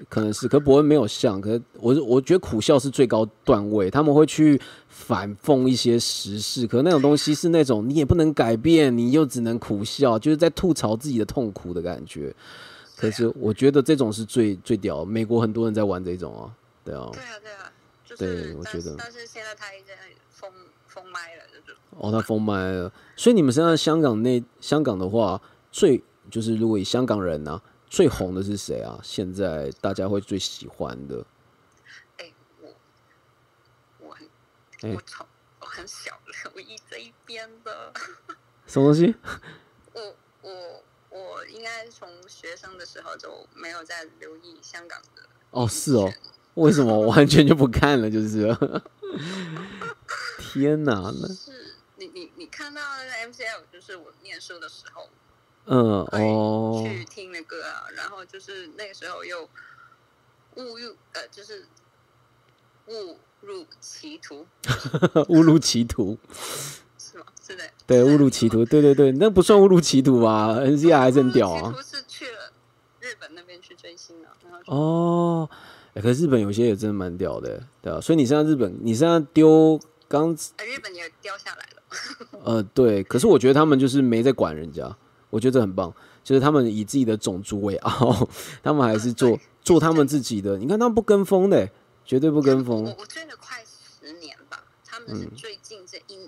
可能是，可伯恩没有像，可我我觉得苦笑是最高段位，他们会去反讽一些时事，可那种东西是那种你也不能改变，你又只能苦笑，就是在吐槽自己的痛苦的感觉。可是我觉得这种是最最屌，美国很多人在玩这种啊，对啊，对啊，对啊，对，我觉得，但是现在他已经封封麦了，就哦，他封麦了，所以你们现在香港那香港的话，最就是如果以香港人呢？最红的是谁啊？现在大家会最喜欢的？哎，我我很我从我很小我一这一边的什么东西？我我我应该从学生的时候就没有再留意香港的哦，是哦，*laughs* 为什么完全就不看了？就是 *laughs* 天哪，那是你你你看到那个 MCL，就是我念书的时候。嗯哦，去听的歌啊，然后就是那个时候又误入呃，就是误入歧途，*laughs* 误入歧途是的，对，误入歧途，对对对，那不算误入歧途吧？N C R 还是很屌啊。是去了日本那边去追星了，哦，可是日本有些也真的蛮屌的，对啊。所以你现在日本，你现在丢刚，日本也掉下来了。*laughs* 呃，对，可是我觉得他们就是没在管人家。我觉得这很棒，就是他们以自己的种族为傲，*laughs* 他们还是做做他们自己的。你看他们不跟风的，绝对不跟风。我我追了快十年吧，他们是最近这一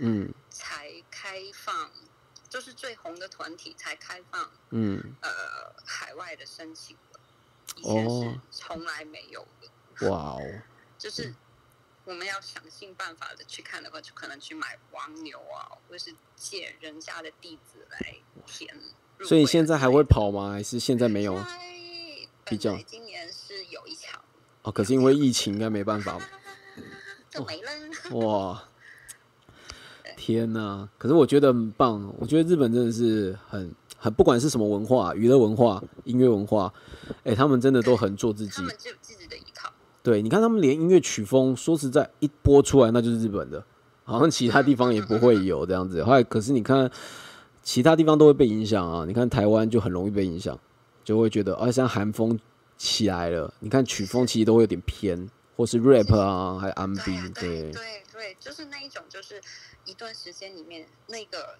嗯，才开放，就是最红的团体才开放，嗯，呃，海外的申请的，以前是从来没有的。哇哦，就是。我们要想尽办法的去看的话，就可能去买黄牛啊，或者是借人家的地址来填。所以现在还会跑吗？还是现在没有？比较今年是有一场哦，可是因为疫情，应该没办法。*laughs* 就没了。*laughs* 哇！天哪！可是我觉得很棒。我觉得日本真的是很很，不管是什么文化、娱乐文化、音乐文化，哎，他们真的都很做自己。他们就自己的依靠。对，你看他们连音乐曲风，说实在，一播出来那就是日本的，好像其他地方也不会有 *laughs* 这样子。后来可是你看，其他地方都会被影响啊。你看台湾就很容易被影响，就会觉得，啊，像韩风起来了，你看曲风其实都会有点偏，或是 rap 啊，还有 R&B，对对对，就是那一种，就是一段时间里面那个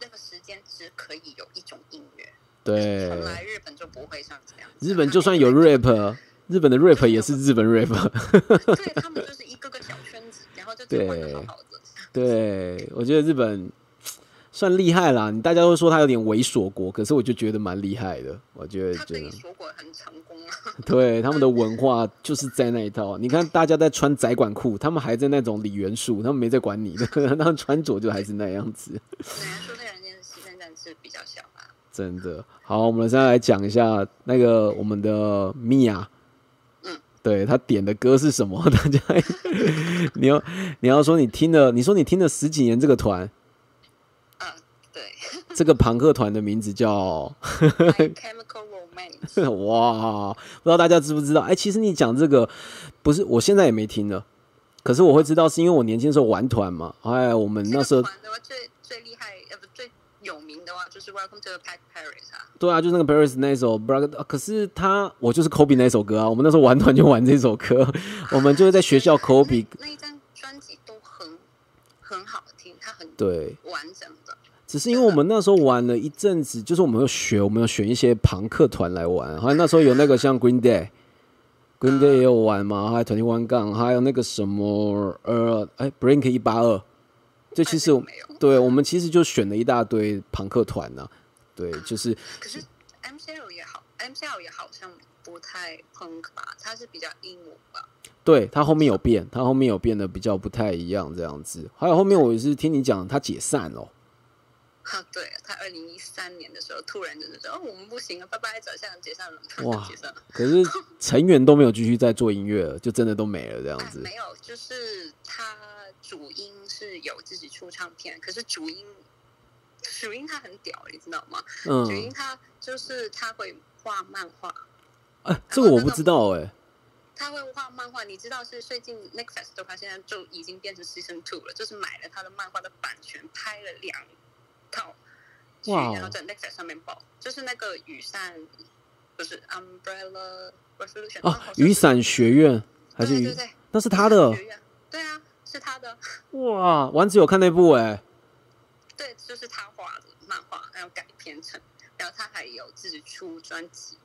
那个时间只可以有一种音乐。对，本来日本就不会像这样。日本就算有 rap。日本的 rap 也是日本 rap，*laughs* 对他们就是一个个小圈子，然后就对，对，我觉得日本算厉害啦。你大家都说他有点猥琐国，可是我就觉得蛮厉害的。我觉得他猥琐国很成功啊。*laughs* 对，他们的文化就是在那一套。你看大家在穿窄管裤，他们还在那种李元素，他们没在管你的，*laughs* 他们穿着就还是那样子。李元素那人间牺牲战是比较小吧。真的好，我们现在来讲一下那个我们的米娅。对他点的歌是什么？*laughs* 大家，你要你要说你听了，你说你听了十几年这个团，这个朋克团的名字叫 *laughs* Chemical Romance。*laughs* 哇，不知道大家知不知道？哎，其实你讲这个不是，我现在也没听了，可是我会知道，是因为我年轻时候玩团嘛。哎，我们那时候最最厉害，呃，不最。有名的话就是 Welcome to the Paris 啊，对啊，就是那个 Paris 那首，可是他我就是 Kobe 那首歌啊，我们那时候玩团就玩这首歌，*laughs* 我们就是在学校 Kobe 那一张专辑都很很好听，它很对完整的，只是因为我们那时候玩了一阵子，就是我们有学，我们有选一些朋克团来玩，好像那时候有那个像 Green Day，Green Day 也有玩嘛，还有 Twenty One Gun，还有那个什么呃，哎 Brink 一八二。这其实，对我们其实就选了一大堆朋克团呢，对，就是。可是 MCL 也好，MCL 也好像不太朋克吧，它是比较英文吧。对，它后面有变，它后面有变得比较不太一样这样子。还有后面我也是听你讲，它解散了。啊，对他二零一三年的时候，突然就是说，哦，我们不行了，拜拜，走向解散了，*laughs* 哇，解散了。可是成员都没有继续在做音乐了，就真的都没了这样子。没有，就是他主音是有自己出唱片，可是主音主音他很屌，你知道吗？嗯。主音他就是他会画漫画。哎，这个我不知道哎。他会画漫画，你知道是最近 Netflix 的话，现在就已经变成 Season Two 了，就是买了他的漫画的版权，拍了两套剧，然后在 Netflix 上面播，就是那个雨伞，不是 Umbrella Revolution 哦，雨伞学院还是对对，那是他的，对啊，是他的。哇，丸子有看那部哎，对，就是他画的漫画，然后改编成，然后他还有自己出专辑。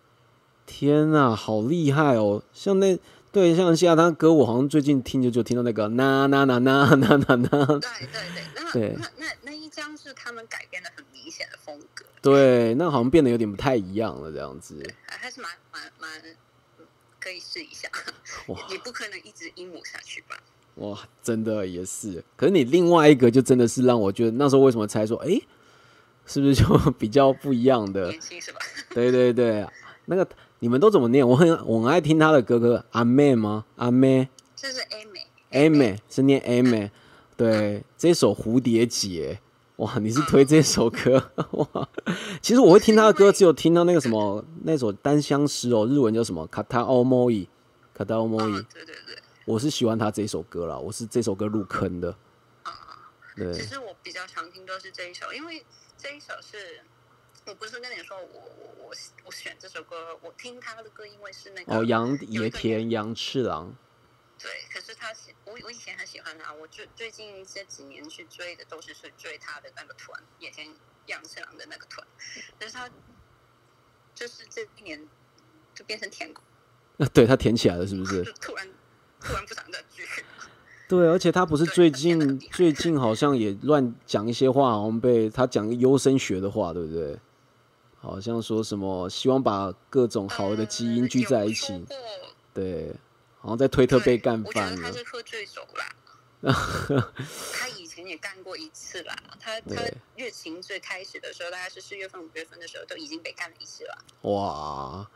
天呐，好厉害哦！像那对像夏他歌，我好像最近听就就听到那个呐呐呐呐呐呐呐。对对对，那那那那一张是他们改编的很明显的风格。对，那好像变得有点不太一样了，这样子。还是蛮蛮蛮可以试一下。*laughs* 哇，你不可能一直阴谋下去吧？哇，真的也是。可是你另外一个就真的是让我觉得那时候为什么猜说，哎，是不是就 *laughs* 比较不一样的？年轻是吧？对对对，*laughs* 那个。你们都怎么念？我很我很爱听他的歌，歌阿妹吗？阿妹，这是 A 妹，A 妹是念 A 妹。对，这首蝴蝶结，哇，你是推这首歌 *laughs* 哇？其实我会听他的歌，只有听到那个什么那首单相思哦，日文叫什么？卡塔欧莫伊，卡塔欧莫伊。对对对，我是喜欢他这首歌啦，我是这首歌入坑的。啊，对。其实我比较常听都是这一首，因为这一首是。我不是跟你说，我我我我选这首歌，我听他的歌，因为是那个哦，杨野田杨次郎。对，可是他喜我我以前很喜欢他，我最最近这几年去追的都是去追他的那个团，野田杨次郎的那个团。可是他就是这一年就变成舔狗。那对他舔起来了，是不是？*laughs* 突然突然不想再追。*laughs* 对，而且他不是最近最近好像也乱讲一些话，好像被他讲优生学的话，对不对？好像说什么希望把各种好的基因聚在一起，对，好像在推特被干翻了。他是喝醉酒啦，他以前也干过一次啦。他他月情最开始的时候，大概是四月份、五月份的时候，都已经被干了一次了。哇，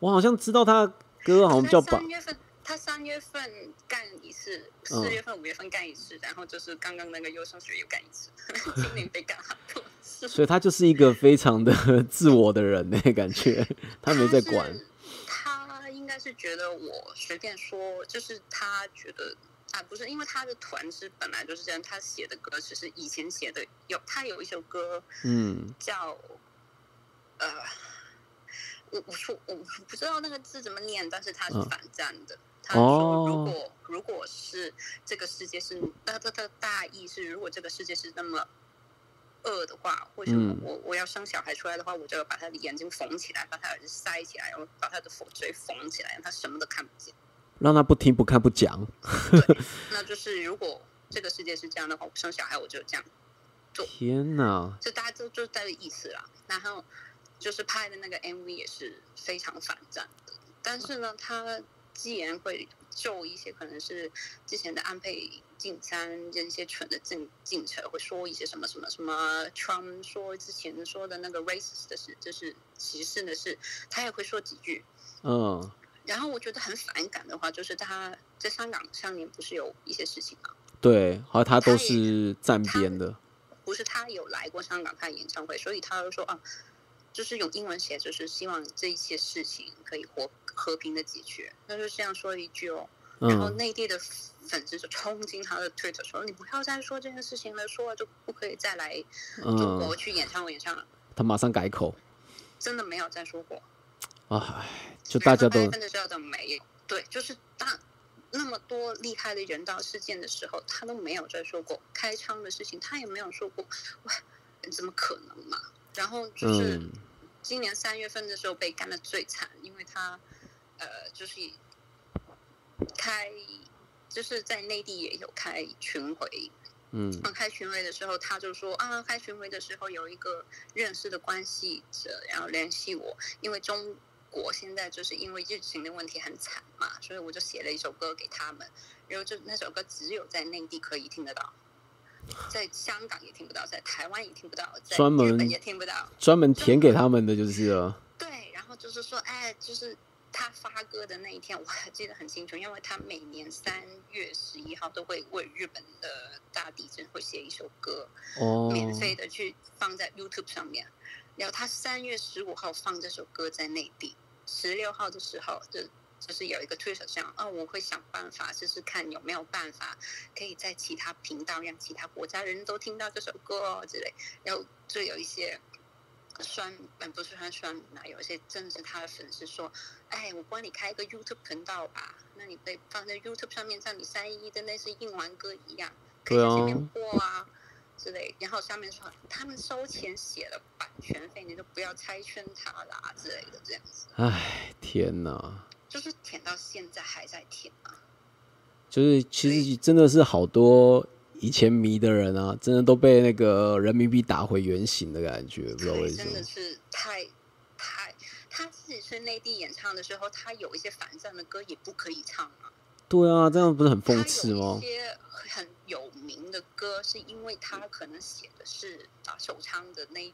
我好像知道他哥好像叫三月份，他三月份干一次，四月份、五月份干一次，然后就是刚刚那个优生学又干一次，*laughs* 今年被干好多。所以他就是一个非常的 *laughs* 自我的人呢，感觉 *laughs* 他没在管。他应该是觉得我随便说，就是他觉得啊，不是因为他的团是本来就是这样，他写的歌词是以前写的，有他有一首歌，嗯，叫呃，我我说我不知道那个字怎么念，但是他是反战的。他说如果如果是这个世界是，他他的大意是如果这个世界是那么。饿的话，为什么我我要生小孩出来的话，我就要把他的眼睛缝起来，把他耳朵塞起来，然后把他的嘴缝起来，让他什么都看不见，让他不听不看不讲。*laughs* 那就是如果这个世界是这样的话，我生小孩我就这样做。天哪！这大家都就这个意思啦。然后就是拍的那个 MV 也是非常反战的，但是呢，他既然会就一些可能是之前的安倍。进山这些蠢的进进车会说一些什么什么什么，Trump 说之前说的那个 racist 的事，就是歧视的事，他也会说几句。嗯。然后我觉得很反感的话，就是他在香港上面不是有一些事情吗？对，好像他都是站边的。不是他有来过香港看演唱会，所以他就说啊，就是用英文写，就是希望这一些事情可以和和平的解决。他就这样说了一句哦。然后内地的粉丝就冲进他的 Twitter 说：“你不要再说这件事情了，说了就不可以再来中国去演唱会演唱了。”他马上改口，真的没有再说过。啊，就大家都分的知道的没对，就是大那么多厉害的人道事件的时候，他都没有再说过开枪的事情，他也没有说过。哇，怎么可能嘛？然后就是今年三月份的时候被干的最惨，因为他呃，就是。开就是在内地也有开巡回，嗯，开巡回的时候他就说啊，开巡回的时候有一个认识的关系者，然后联系我，因为中国现在就是因为疫情的问题很惨嘛，所以我就写了一首歌给他们，然后就那首歌只有在内地可以听得到，在香港也听不到，在台湾也听不到，在专门也听不到，专门填给他们的就是了。对，然后就是说，哎，就是他发歌的那一天，我还记得很清楚，因为他每年三月十一号都会为日本的大地震会写一首歌，哦，免费的去放在 YouTube 上面。然后他三月十五号放这首歌在内地，十六号的时候就就是有一个推手这样，哦，我会想办法试试看有没有办法可以在其他频道让其他国家人都听到这首歌哦之类。然后就有一些酸，嗯，不是酸酸啊，有一些真的是他的粉丝说，哎，我帮你开一个 YouTube 频道吧，那你被放在 YouTube 上面，像你三一的那些印完歌一样，可以在前面播啊。之类，然后下面说他们收钱写了版权费，你就不要拆穿他啦之类的这样子。唉，天哪！就是舔到现在还在舔啊！就是其实真的是好多以前迷的人啊，真的都被那个人民币打回原形的感觉，不知道为什么。真的是太太，他自己去内地演唱的时候，他有一些反战的歌也不可以唱啊。对啊，这样不是很讽刺吗？一些很有名的歌，是因为他可能写的是啊手枪的那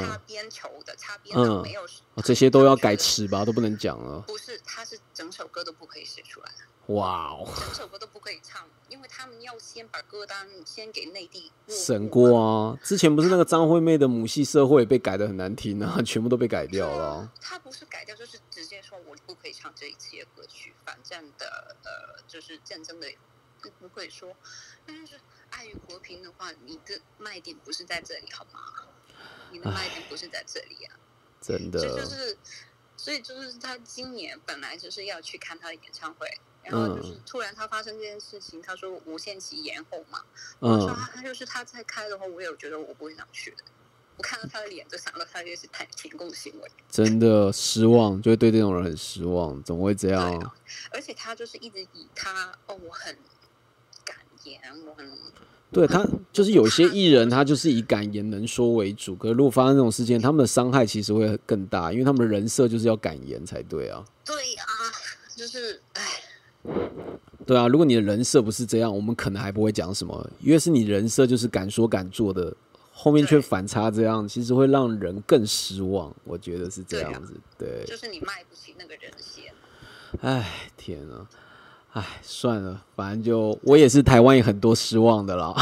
擦边球的擦边的，没有这些都要改词吧，都不能讲了。不是，他是整首歌都不可以写出来。哇哦！整首歌都不可以唱，因为他们要先把歌单先给内地审过啊。之前不是那个张惠妹的母系社会被改的很难听啊，*laughs* 全部都被改掉了。他不是改掉，就是直接说我不可以唱这一期的歌曲，反战的呃，就是战争的不会说。但是爱与和平的话，你的卖点不是在这里好吗？*sighs* 你的卖点不是在这里啊，真的。这就是，所以就是他今年本来就是要去看他的演唱会。然后就是突然他发生这件事情，他说无限期延后嘛。我说他就是他在开的话，我有觉得我不会想去的。我看到他的脸就想到他就是太停工行为，真的失望，就会对这种人很失望，怎么会这样？而且他就是一直以他哦，我很敢言，我很对他就是有些艺人，他就是以敢言能说为主。可是如果发生这种事件，他们的伤害其实会更大，因为他们的人设就是要敢言才对啊。对啊，就是唉。对啊，如果你的人设不是这样，我们可能还不会讲什么。因为是你人设就是敢说敢做的，后面却反差这样，其实会让人更失望。我觉得是这样子，对，就是你卖不起那个人设。哎，天啊，哎，算了，反正就我也是台湾有很多失望的啦。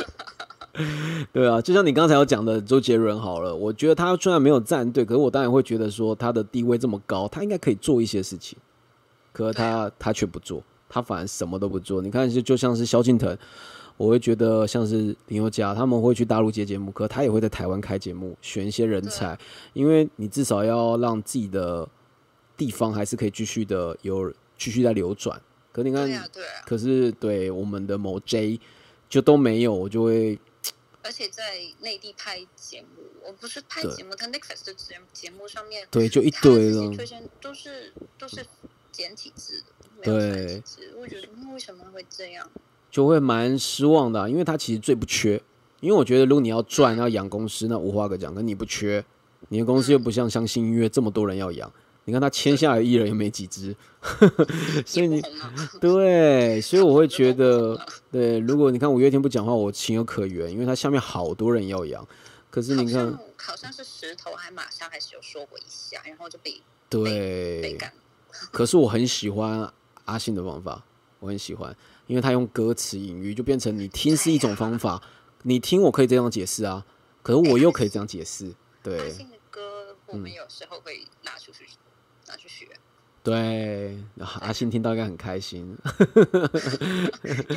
*laughs* 对啊，就像你刚才要讲的周杰伦好了，我觉得他虽然没有站队，可是我当然会觉得说他的地位这么高，他应该可以做一些事情。可他他却不做，他反而什么都不做。你看，就就像是萧敬腾，我会觉得像是林宥嘉，他们会去大陆接节目，可他也会在台湾开节目，选一些人才，因为你至少要让自己的地方还是可以继续的有继续在流转。可你看，对，可是对我们的某 J 就都没有，我就会。而且在内地拍节目，我不是拍节目，他 Netflix 的节节目上面，对，就一堆了，推荐都是都是。简体字，对，我觉得为什么会这样，就会蛮失望的，因为他其实最不缺，因为我觉得如果你要赚要养公司，那无话可讲，可你不缺，你的公司又不像相信音乐这么多人要养，你看他签下来艺人又没几支，所以你对，所以我会觉得，*laughs* 对，如果你看五月天不讲话，我情有可原，因为他下面好多人要养，可是你看，好像是石头还马上还是有说过一下，然后就被对被赶。可是我很喜欢阿信的方法，我很喜欢，因为他用歌词隐喻，就变成你听是一种方法，*laughs* 你听我可以这样解释啊，可是我又可以这样解释，对。阿信的歌，我们有时候会拿出去拿去学。对，阿信听到应该很开心。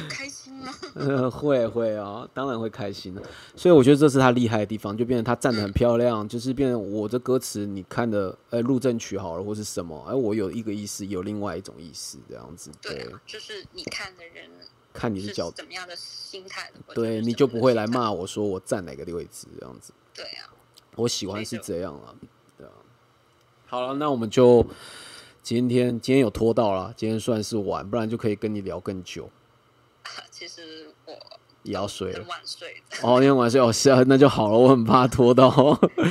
开心吗？*laughs* 会会哦，当然会开心了。所以我觉得这是他厉害的地方，就变成他站得很漂亮，就是变成我的歌词，你看的，呃，入阵曲好了，或是什么，哎，我有一个意思，有另外一种意思，这样子。对，就是你看的人，看你是角怎么样的心态，对，你就不会来骂我说我站哪个位置这样子。对啊，我喜欢是这样啊，对啊。好了，那我们就。今天今天有拖到了，今天算是晚，不然就可以跟你聊更久。*laughs* 其实我也要睡了，晚睡。哦，因为晚睡哦，是啊，*laughs* 那就好了。我很怕拖到。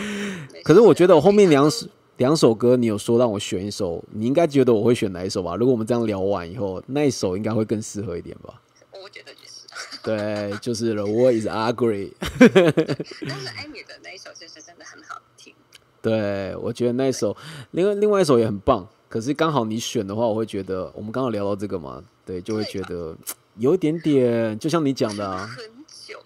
*laughs* 可是我觉得我后面两首两首歌，你有说让我选一首，你应该觉得我会选哪一首吧？如果我们这样聊完以后，那一首应该会更适合一点吧？我觉得也是。对，就是 The World is ugly。但是艾米的那一首其实真的很好听。对，我觉得那一首，另外另外一首也很棒。可是刚好你选的话，我会觉得我们刚好聊到这个嘛，对，就会觉得有一点点，就像你讲的啊。很久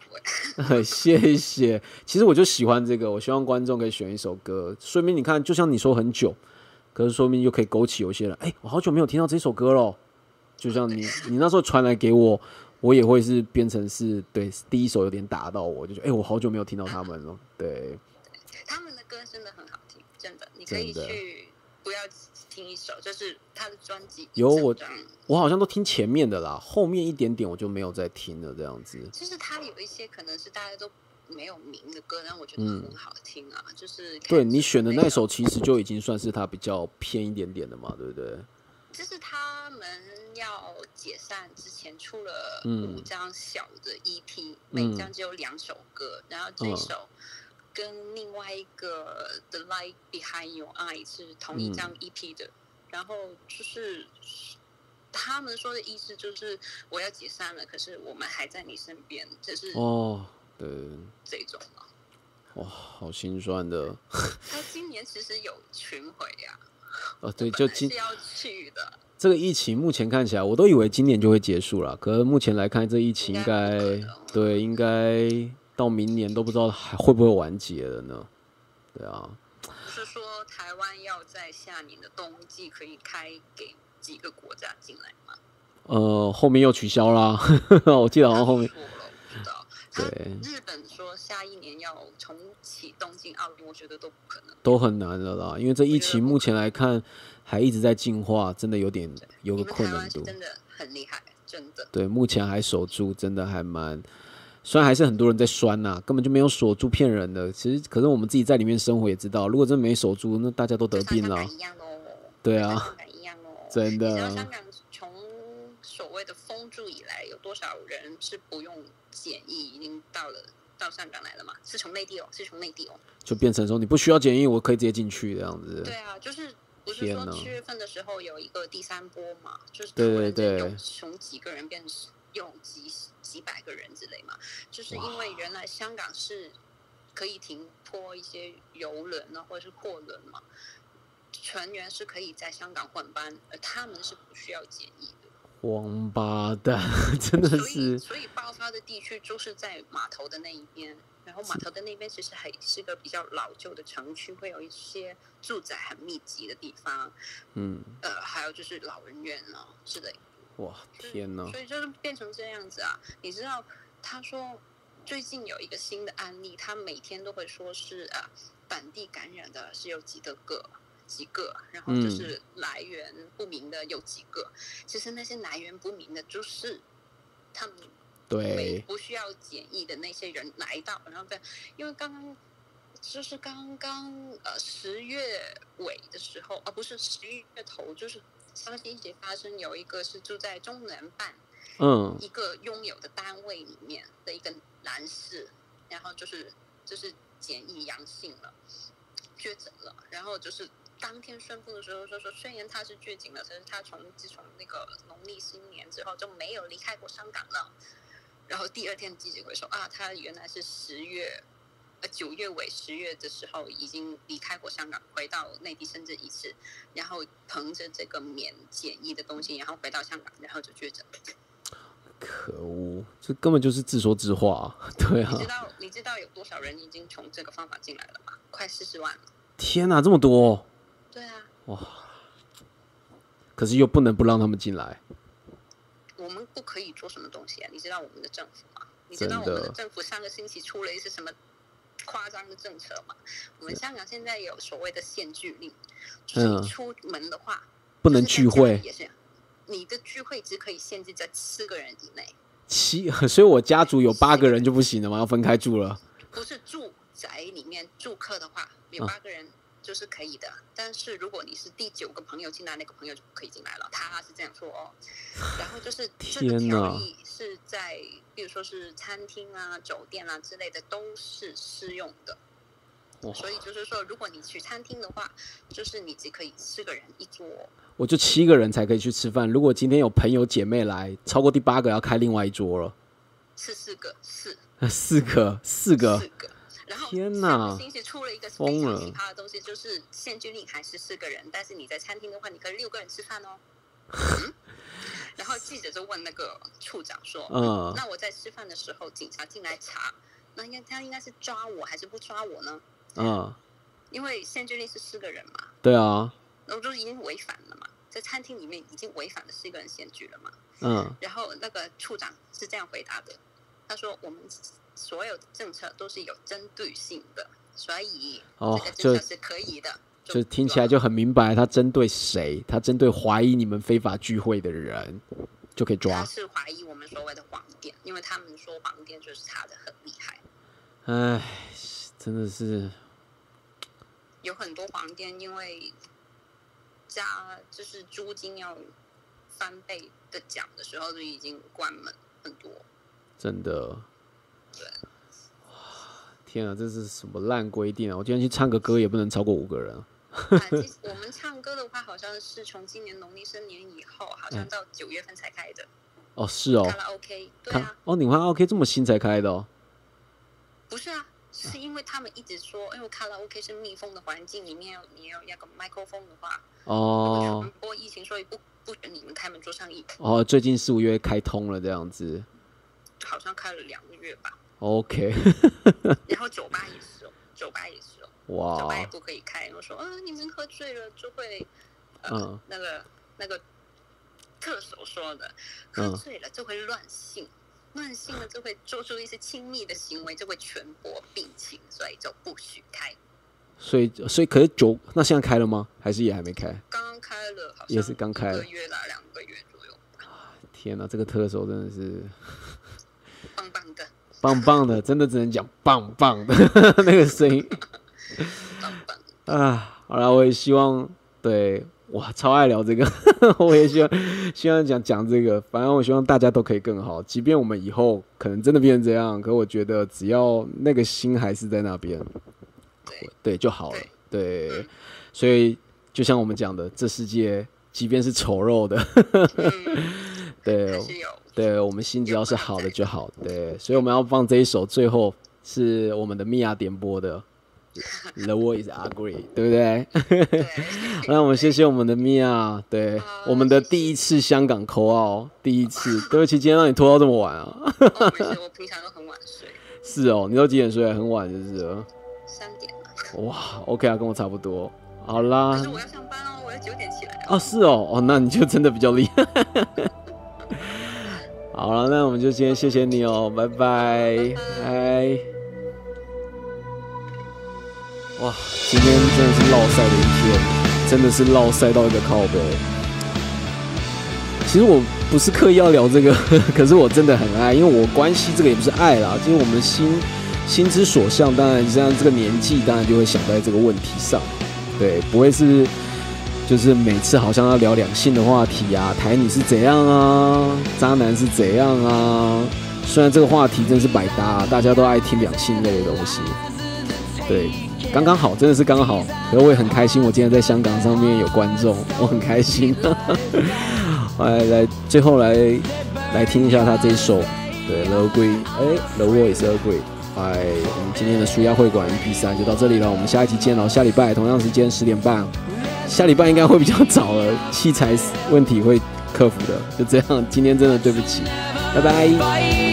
哎。*laughs* 谢谢。其实我就喜欢这个，我希望观众可以选一首歌，说明你看，就像你说很久，可是说明又可以勾起有些人，哎，我好久没有听到这首歌了。就像你，你那时候传来给我，我也会是变成是对第一首有点打到我，就觉得哎，我好久没有听到他们了。对。他们的歌真的很好听，真的，你可以去不要。听一首，就是他的专辑。有我，我好像都听前面的啦，后面一点点我就没有再听了。这样子，就是他有一些可能是大家都没有名的歌，但我觉得很好听啊。就是对你选的那首，其实就已经算是他比较偏一点点的嘛，对不对？就是他们要解散之前出了五张小的 EP，每张只有两首歌，然后这首。跟另外一个《The Light Behind Your Eye》是同一张 EP 的，然后就是他们说的意思就是我要解散了，可是我们还在你身边，就是哦，对，这种啊，哇，好心酸的。他 *laughs* 今年其实有巡回呀，哦，*laughs* 对，就今是要去的。这个疫情目前看起来，我都以为今年就会结束了，可是目前来看，这疫情应该对应该。到明年都不知道还会不会完结了呢？对啊，不是说台湾要在下年的冬季可以开给几个国家进来吗？呃，后面又取消啦。*laughs* 我记得好像后面错了，不知道。对，日本说下一年要重启东京奥运，我觉得都不可能，都很难的啦。因为这疫情目前来看还一直在进化，真的有点有个困难度，真的很厉害，真的。对，目前还守住，真的还蛮。虽然还是很多人在酸呐，根本就没有锁住，骗人的。其实，可是我们自己在里面生活也知道，如果真没锁住，那大家都得病了。一样哦。对啊。一样哦。真的。你知道香港从所谓的封住以来，有多少人是不用检疫，已经到了到香港来了嘛？是从内地哦，是从内地哦。就变成说你不需要检疫，我可以直接进去这样子。对啊，就是不是说七月份的时候有一个第三波嘛？就是对对对，从几个人变用几几百个人之类嘛，就是因为原来香港是可以停泊一些游轮啊，或者是货轮嘛，船员是可以在香港换班，而他们是不需要检疫的。王八蛋，*laughs* 真的是。所以爆发的地区就是在码头的那一边，然后码头的那边其实还是个比较老旧的城区，会有一些住宅很密集的地方。嗯。呃，还有就是老人院啊之类。哇天哪！所以就是变成这样子啊！你知道，他说最近有一个新的案例，他每天都会说是啊，本地感染的是有几个个几个，然后就是来源不明的有几个。其实那些来源不明的，就是他们对不需要检疫的那些人来到，然后在因为刚刚就是刚刚呃十月尾的时候，而不是十一月头，就是。上星期发生有一个是住在中南办，嗯，一个拥有的单位里面的一个男士，然后就是就是检疫阳性了，确诊了，然后就是当天宣布的时候说说，虽然他是确诊了，但是他从自从那个农历新年之后就没有离开过香港了，然后第二天记者会说啊，他原来是十月。呃，九月尾、十月的时候已经离开过香港，回到内地深圳一次，然后凭着这个免检疫的东西，然后回到香港，然后就确诊。可恶，这根本就是自说自话，*laughs* 对啊。你知道你知道有多少人已经从这个方法进来了吗？快四十万了。天哪，这么多！对啊。哇！可是又不能不让他们进来。我们不可以做什么东西啊？你知道我们的政府吗？你知道我们的政府上个星期出了一些什么？夸张的政策嘛，我们香港现在有所谓的限聚令，就是出门的话不能聚会，也是你的聚会只可以限制在四个人以内。七，*laughs* 所以我家族有八个人就不行了吗？要分开住了？不是住宅里面住客的话，有八个人。就是可以的，但是如果你是第九个朋友进来，那个朋友就不可以进来了。他是这样说哦。然后就是 *sighs* 这个条例是在，比如说是餐厅啊、酒店啊之类的都是适用的。所以就是说，如果你去餐厅的话，就是你只可以四个人一桌。我就七个人才可以去吃饭。如果今天有朋友姐妹来，超过第八个要开另外一桌了。是四个四，四 *laughs* 个四个，四个。然后天哪，星期出了一个非常奇葩的东西，就是限聚令还是四个人，但是你在餐厅的话，你可以六个人吃饭哦。嗯然后记者就问那个处长说：“嗯，那我在吃饭的时候，警察进来查，那应该他应该是抓我还是不抓我呢？”嗯，因为限聚令是四个人嘛。对啊。那不就已经违反了嘛，在餐厅里面已经违反了四个人限聚了嘛。嗯。然后那个处长是这样回答的，他说：“我们所有的政策都是有针对性的，所以这个政策是可以的。”就听起来就很明白，他针对谁？他针对怀疑你们非法聚会的人，就可以抓。他是怀疑我们所谓的黄店，因为他们说黄店就是查的很厉害。唉，真的是有很多黄店，因为加就是租金要翻倍的讲的时候，就已经关门很多。真的。对。天啊，这是什么烂规定啊！我今天去唱个歌也不能超过五个人。*laughs* 我们唱歌的话，好像是从今年农历新年以后，好像到九月份才开的。哦，是哦。卡拉 OK，对啊。哦，你们 OK 这么新才开的哦？不是啊，是因为他们一直说，因为卡拉 OK 是密封的环境，里面你要要个麦克风的话，哦，传播疫情，所以不不准你们开门做生意。哦，最近四五月开通了这样子。好像开了两个月吧。OK。*laughs* 然后酒吧也是哦，酒吧也是哦。哇！酒吧也不可以开。我说，嗯，你们喝醉了就会，呃，那个那个特首说的，喝醉了就会乱性，乱性了就会做出一些亲密的行为，就会传播病情，所以就不许开。所以，所以可是酒那现在开了吗？还是也还没开？刚刚开了，好像也是刚开，一个月啦，两个月左右。天哪，这个特首真的是棒棒，棒棒的，真的只能讲棒棒的 *laughs* 那个声音。啊，好了，我也希望，对我超爱聊这个，*laughs* 我也希望，希望讲讲这个，反正我希望大家都可以更好，即便我们以后可能真的变成这样，可我觉得只要那个心还是在那边，对就好了，对，所以就像我们讲的，这世界即便是丑陋的，*laughs* 对，对，我们心只要是好的就好，对，所以我们要放这一首，最后是我们的米娅点播的。The world is ugly，对不 *laughs* 对？那我们谢谢我们的米娅，对我们的第一次香港口号，第一次。对不起，今天让你拖到这么晚啊！我平常都很晚睡。是哦，你都几点睡？很晚就是。三点哇，OK 啊，跟我差不多。好啦。可是我要上班哦，我要九点起来。哦，是哦，哦，那你就真的比较厉害。好了，那我们就今天谢谢你哦，拜拜，拜。哇，今天真的是落赛的一天，真的是落赛到一个靠背。其实我不是刻意要聊这个，*laughs* 可是我真的很爱，因为我关系这个也不是爱啦，就是我们心心之所向。当然，现在这个年纪，当然就会想在这个问题上，对，不会是就是每次好像要聊两性的话题啊，台女是怎样啊，渣男是怎样啊。虽然这个话题真是百搭，大家都爱听两性类的东西，对。刚刚好，真的是刚好，可我也很开心。我今天在香港上面有观众，我很开心。*laughs* 来来，最后来来听一下他这一首，对，The Agree，哎，The Voice Agree。哎，我们今天的舒压会馆 EP 三就到这里了，我们下一期见喽。下礼拜同样时间十点半，下礼拜应该会比较早了，器材问题会克服的。就这样，今天真的对不起，拜拜。